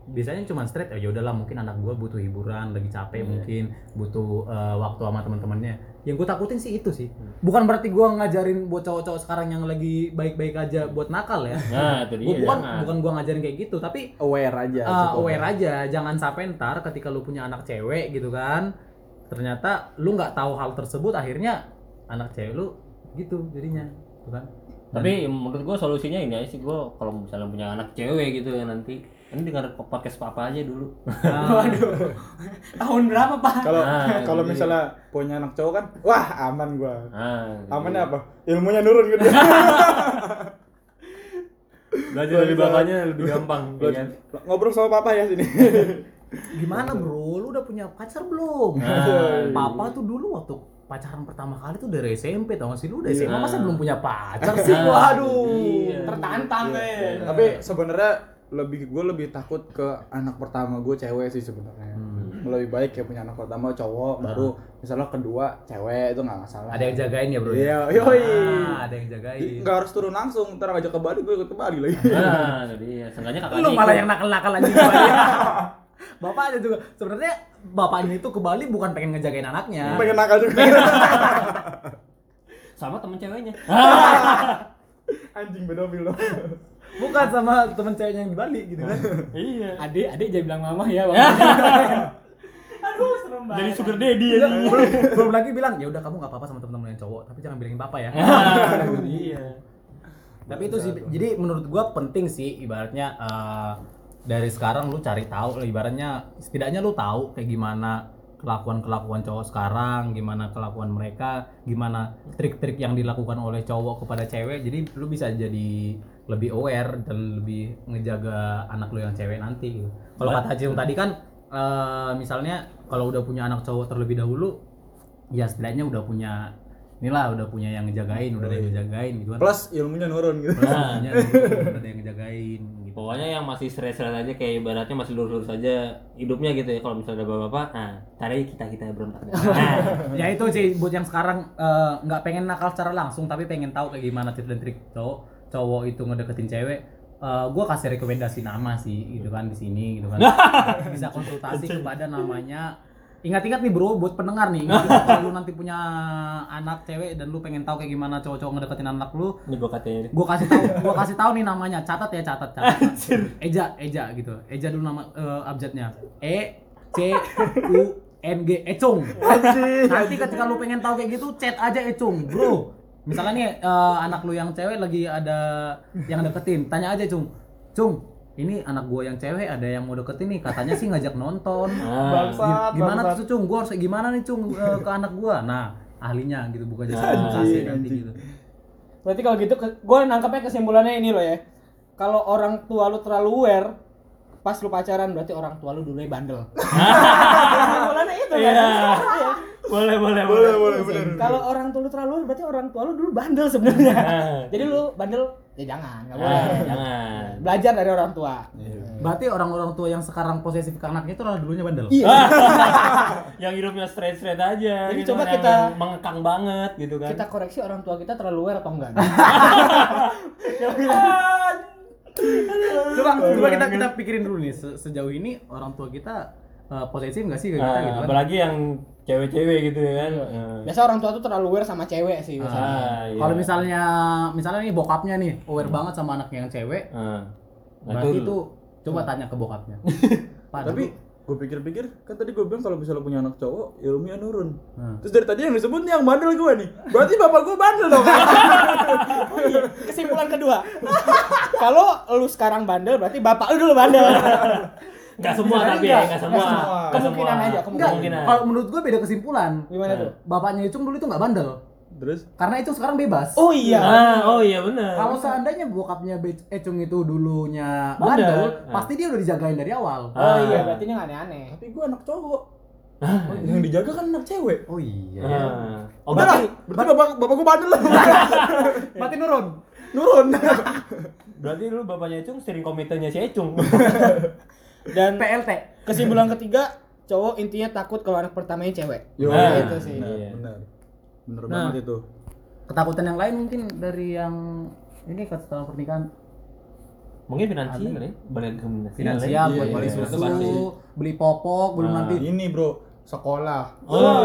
Biasanya cuma straight, ya udahlah mungkin anak gua butuh hiburan, lagi capek mungkin, butuh eh, waktu sama teman-temannya. Yang gue takutin sih itu sih. Bukan berarti gua ngajarin buat cowok-cowok sekarang yang lagi baik-baik aja buat nakal ya. nah itu dia Gua bukan jangan. bukan gua ngajarin kayak gitu, tapi aware aja uh, aware aja. Jangan sampai ntar ketika lu punya anak cewek gitu kan, ternyata lu nggak tahu hal tersebut, akhirnya anak cewek lu gitu jadinya, gitu kan? tapi menurut gua solusinya ini aja sih gua kalau misalnya punya anak cewek gitu ya nanti ini dengar podcast papa aja dulu. [laughs] Waduh. Tahun berapa, Pak? kalau Nah, [laughs] kalau gitu. misalnya punya anak cowok kan wah aman gua. Nah amannya apa? Ilmunya nurun gitu. [laughs] Belajar dari bapaknya lebih gampang ya kan? Ngobrol sama papa ya sini Gimana bro? Lu udah punya pacar belum? Nah, Papa tuh dulu waktu pacaran pertama kali tuh dari SMP tau gak sih lu udah SMA Iya. masa belum punya pacar sih? Nah, Waduh. iya. Tertantang, eh. tapi sebenarnya lebih gue lebih takut ke anak pertama gue cewek sih sebenarnya Hmm. lebih baik kayak punya anak pertama cowok baru misalnya kedua cewek itu nggak masalah Ada yang jagain ya bro? Iya, yoi. Ah, ada yang jagain. nggak harus turun langsung ntar ngajak ke Bali gue ikut ke Bali lagi nah itu dia sengaja kakaknya Lu malah yang nakal-nakal aja. [laughs] Bapaknya juga sebenarnya bapaknya itu ke Bali bukan pengen ngejagain anaknya. pengen nakal juga [laughs] sama temen ceweknya [laughs] anjing pedofil dong Bukan sama temen ceweknya yang di Bali gitu kan. [laughs] iya Adik, adik jangan bilang mama ya. Aduh, serem banget. jadi sugar daddy Iya, ya belum, belum lagi bilang ya udah kamu nggak apa-apa sama temen-temen yang cowok, tapi jangan bilangin bapak ya. iya tapi itu sih jadi menurut gua penting sih ibaratnya eh, dari sekarang lu cari tahu lah, ibaratnya setidaknya lu tahu kayak gimana kelakuan kelakuan cowok sekarang gimana kelakuan mereka gimana trik-trik yang dilakukan oleh cowok kepada cewek jadi lu bisa jadi lebih aware dan lebih ngejaga anak lu yang cewek nanti gitu. kalau kata Acung tadi kan eh, misalnya kalau udah punya anak cowok terlebih dahulu ya setidaknya udah punya inilah udah punya yang ngejagain udah ada yang ngejagain gitu kan plus ilmunya nurun gitu nah udah ada yang ngejagain. Pokoknya yang masih stres-stres aja kayak ibaratnya masih lurus-lurus aja hidupnya gitu ya kalau misalnya ada bapak-bapak nah cari kita kita berontak. [laughs] Nah, ya itu sih buat yang sekarang eh, nggak pengen nakal secara langsung tapi pengen tahu kayak gimana tips dan trik cowok cowok itu ngedeketin cewek Eh gue kasih rekomendasi nama sih gitu kan di sini gitu kan. [laughs] Bisa konsultasi kepada namanya ingat-ingat nih bro buat pendengar nih. [laughs] Kalau lu nanti punya anak cewek dan lu pengen tahu kayak gimana cowok-cowok ngedeketin anak lu ini gua katanya nih. gue kasih tahu gue [laughs] kasih tahu nih namanya. Catat ya catat catat. Eja Eja gitu. Eja dulu nama eh, abjadnya. E C U N G Ecung. Nanti ketika lu pengen tahu kayak gitu chat aja Ecung bro. Misalnya nih eh, anak lu yang cewek lagi ada yang deketin tanya aja Cung Cung ini anak gua yang cewek ada yang mau deketin nih katanya sih ngajak nonton [laughs] Ah, Bangsat, gimana bangsat. tuh Cung gua harus gimana nih Cung eh, ke anak gua nah ahlinya gitu bukan jasa konsultasi nanti gitu Berarti kalau gitu gue nangkapnya kesimpulannya ini loh ya. Kalau orang tua lu terlalu aware pas lu pacaran berarti orang tua lu dulu bandel. [laughs] kesimpulannya itu kan. Iya. Iya. boleh boleh boleh boleh bener Kalau orang tua lu terlalu aware berarti orang tua lu dulu bandel sebenarnya. Nah. Jadi lu bandel ya jangan, nggak boleh. Ah, jangan Belajar dari orang tua. berarti orang-orang tua yang sekarang posesif ke anaknya itu adalah dulunya bandel Iya. [laughs] yang hidupnya straight straight aja Jadi gitu coba kan, kita- mengekang banget gitu kan Kita koreksi orang tua kita terlalu aware atau enggak? [laughs] coba coba kita kita pikirin dulu nih se- sejauh ini orang tua kita eh, posesif nggak sih kayak kita Nah, gitu kan apalagi yang cewek-cewek gitu ya kan. Biasa orang tua tuh terlalu aware sama cewek sih biasanya. Ah, iya. kalau misalnya misalnya nih bokapnya nih aware banget sama anaknya yang cewek Ah. Nah, berarti itu coba tanya ke bokapnya [laughs] Tapi gue pikir-pikir kan tadi gue bilang kalau misalnya punya anak cowok ilmunya nurun. Hmm. Terus dari tadi yang disebut nih yang bandel gue nih. Berarti bapak gue bandel dong. [laughs] Kesimpulan kedua. [laughs] Kalau lu sekarang bandel berarti bapak lu dulu bandel. Enggak semua tapi ya, enggak semua. semua. Kemungkinan semua. aja, Enggak, Kemungkinan. kalau menurut gue beda kesimpulan. Gimana tuh? Bapaknya Icung dulu itu nggak bandel. Terus Karena Icung sekarang bebas. Oh iya. Ah, oh iya benar. Kalau seandainya bokapnya Ecung itu dulunya Bandel. bandel, Ah. pasti dia udah dijagain dari awal. Oh Ah. iya, berarti ini nggak aneh-aneh. tapi gue anak cowok. yang dijaga kan anak cewek. Oh iya. Ah. Oh Udah lah, berarti berarti bapak bapak gue bandel [laughs] lah. Berarti nurun. Nurun. berarti lu bapaknya Ecung sering komitenya si Ecung. [laughs] Dan PLT. kesimpulan ketiga, cowok intinya takut kalau anak pertamanya cewek. Yo, Nah, itu sih. Benar, Iya. benar. Bener Nah. banget itu. Ketakutan yang lain mungkin dari yang ini setelah pernikahan Mungkin finansial ya, balik ke finansial. Iya, buat beli iya, susu, beli popok, belum Nah, nanti Ini bro, sekolah. Oh.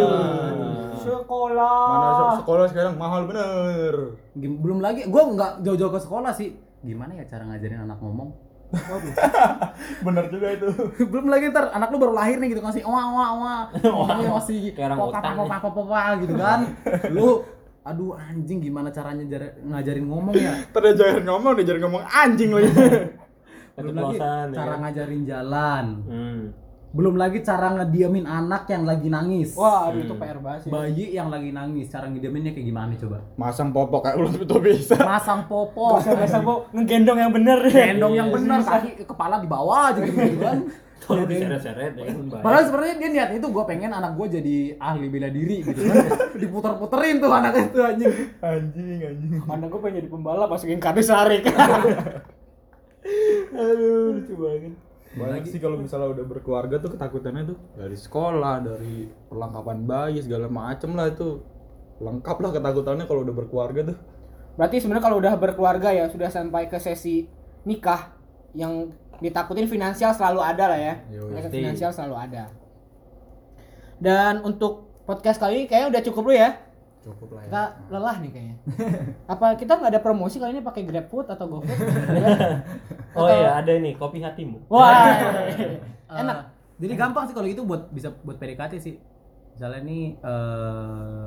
Sekolah. Mana se- sekolah sekarang mahal bener. Gim- belum lagi gua nggak jauh-jauh ke sekolah sih. Gimana ya cara ngajarin anak ngomong? Waduh. [laughs] Bener juga itu. [laughs] belum lagi ntar anak lu baru lahir nih gitu ngasih wah [laughs] wah wah ngomongnya masih Kayak orang popa utang popa popa gitu kan lu aduh anjing gimana caranya jar- ngajarin ngomong ya Tadi jangan ngomong, dia jangan ngomong anjing lagi. belum lagi ya cara ngajarin jalan Hmm. Belum lagi cara ngediamin anak yang lagi nangis Wah, aduh, itu PR banget sih. bayi yang lagi nangis cara ngediaminnya kayak gimana coba Masang popok kayak ulat itu bisa. masang popok Biasa bu ngegendong yang bener. gendong yang benar kaki kepala di bawah aja gitu kan Tolong diseret-seret ya kan. Padahal sebenarnya dia niat itu gue pengen anak gue jadi ahli bela diri gitu kan. [laughs] Diputer-puterin tuh anak itu anjing. Anjing, anjing. Mana gue pengen jadi pembalap masukin kardus lari. [laughs] Aduh, lucu banget. Banyak sih kalau misalnya udah berkeluarga tuh ketakutannya tuh dari sekolah, dari perlengkapan bayi segala macem lah itu lengkap lah ketakutannya kalau udah berkeluarga tuh. Berarti sebenarnya kalau udah berkeluarga ya sudah sampai ke sesi nikah yang ditakutin finansial selalu ada lah ya. Pasti. finansial selalu ada. Dan untuk podcast kali ini kayaknya udah cukup dulu ya. Cukup lah ya. Kita lelah nih kayaknya. Apa kita nggak ada promosi kali ini pakai GrabFood atau GoFood? [laughs] Oh iya, ada ini kopi hatimu. Wah. [laughs] Enak. jadi gampang sih kalau gitu buat bisa buat PDKT sih. Misalnya nih eh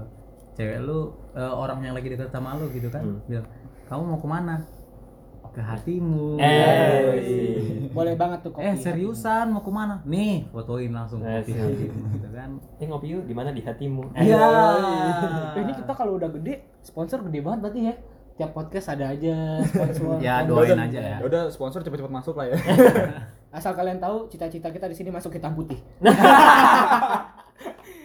cewek lu eh, orang yang lagi dekat sama lu gitu kan, Hmm. bilang kamu mau ke mana? Ke hatimu. Eh, Boleh banget tuh kopi. Eh seriusan mau ke mana? Nih fotoin langsung Eh, kopi hatimu gitu kan. Eh ngopi yuk di mana di hatimu. Iya. Eh, ini kita kalau udah gede sponsor gede banget berarti ya. Tiap podcast ada aja sponsor. [laughs] Ya Udah, doain aja ya. Ya udah sponsor cepet-cepet masuk lah ya. Asal kalian tahu cita-cita kita di sini masuk hitam putih. [laughs]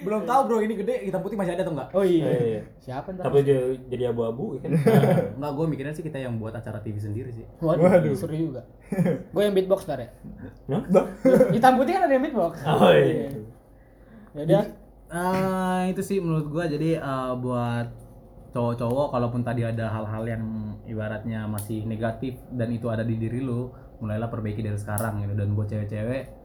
Belum tahu bro ini gede hitam putih masih ada atau enggak? Oh Iya. iya. Siapa ntar? Tapi jadi, jadi abu-abu ya kan. [laughs] Enggak, gue mikirnya sih kita yang buat acara TV sendiri sih. Waduh, Waduh. seru juga. Gue yang beatbox ntar ya. Hah? Hitam putih kan ada yang beatbox. Oh iya. Ya udah. Eh, itu sih menurut gua jadi eh, buat cowok-cowok kalaupun tadi ada hal-hal yang ibaratnya masih negatif dan itu ada di diri lu mulailah perbaiki dari sekarang gitu dan buat cewek-cewek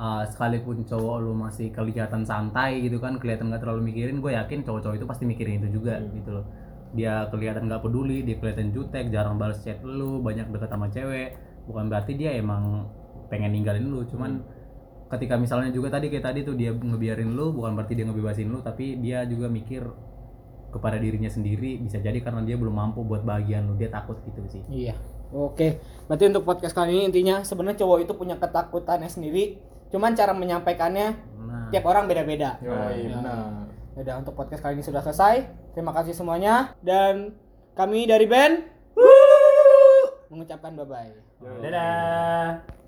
eh, sekalipun cowok lu masih kelihatan santai gitu kan kelihatan nggak terlalu mikirin gue yakin cowok-cowok itu pasti mikirin itu juga gitu loh dia kelihatan nggak peduli dia kelihatan jutek jarang balas chat lu banyak deket sama cewek bukan berarti dia emang pengen ninggalin lu cuman ketika misalnya juga tadi kayak tadi tuh dia ngebiarin lu bukan berarti dia ngebebasin lu tapi dia juga mikir kepada dirinya sendiri bisa jadi karena dia belum mampu buat bagian lu dia takut gitu sih Iya. Oke. Berarti untuk podcast kali ini intinya sebenarnya cowok itu punya ketakutannya sendiri. Cuman cara menyampaikannya nah tiap orang beda-beda. Yo, Ya. benar. Ya udah untuk podcast kali ini sudah selesai. Terima kasih semuanya dan kami dari band mengucapkan bye bye. Dadah.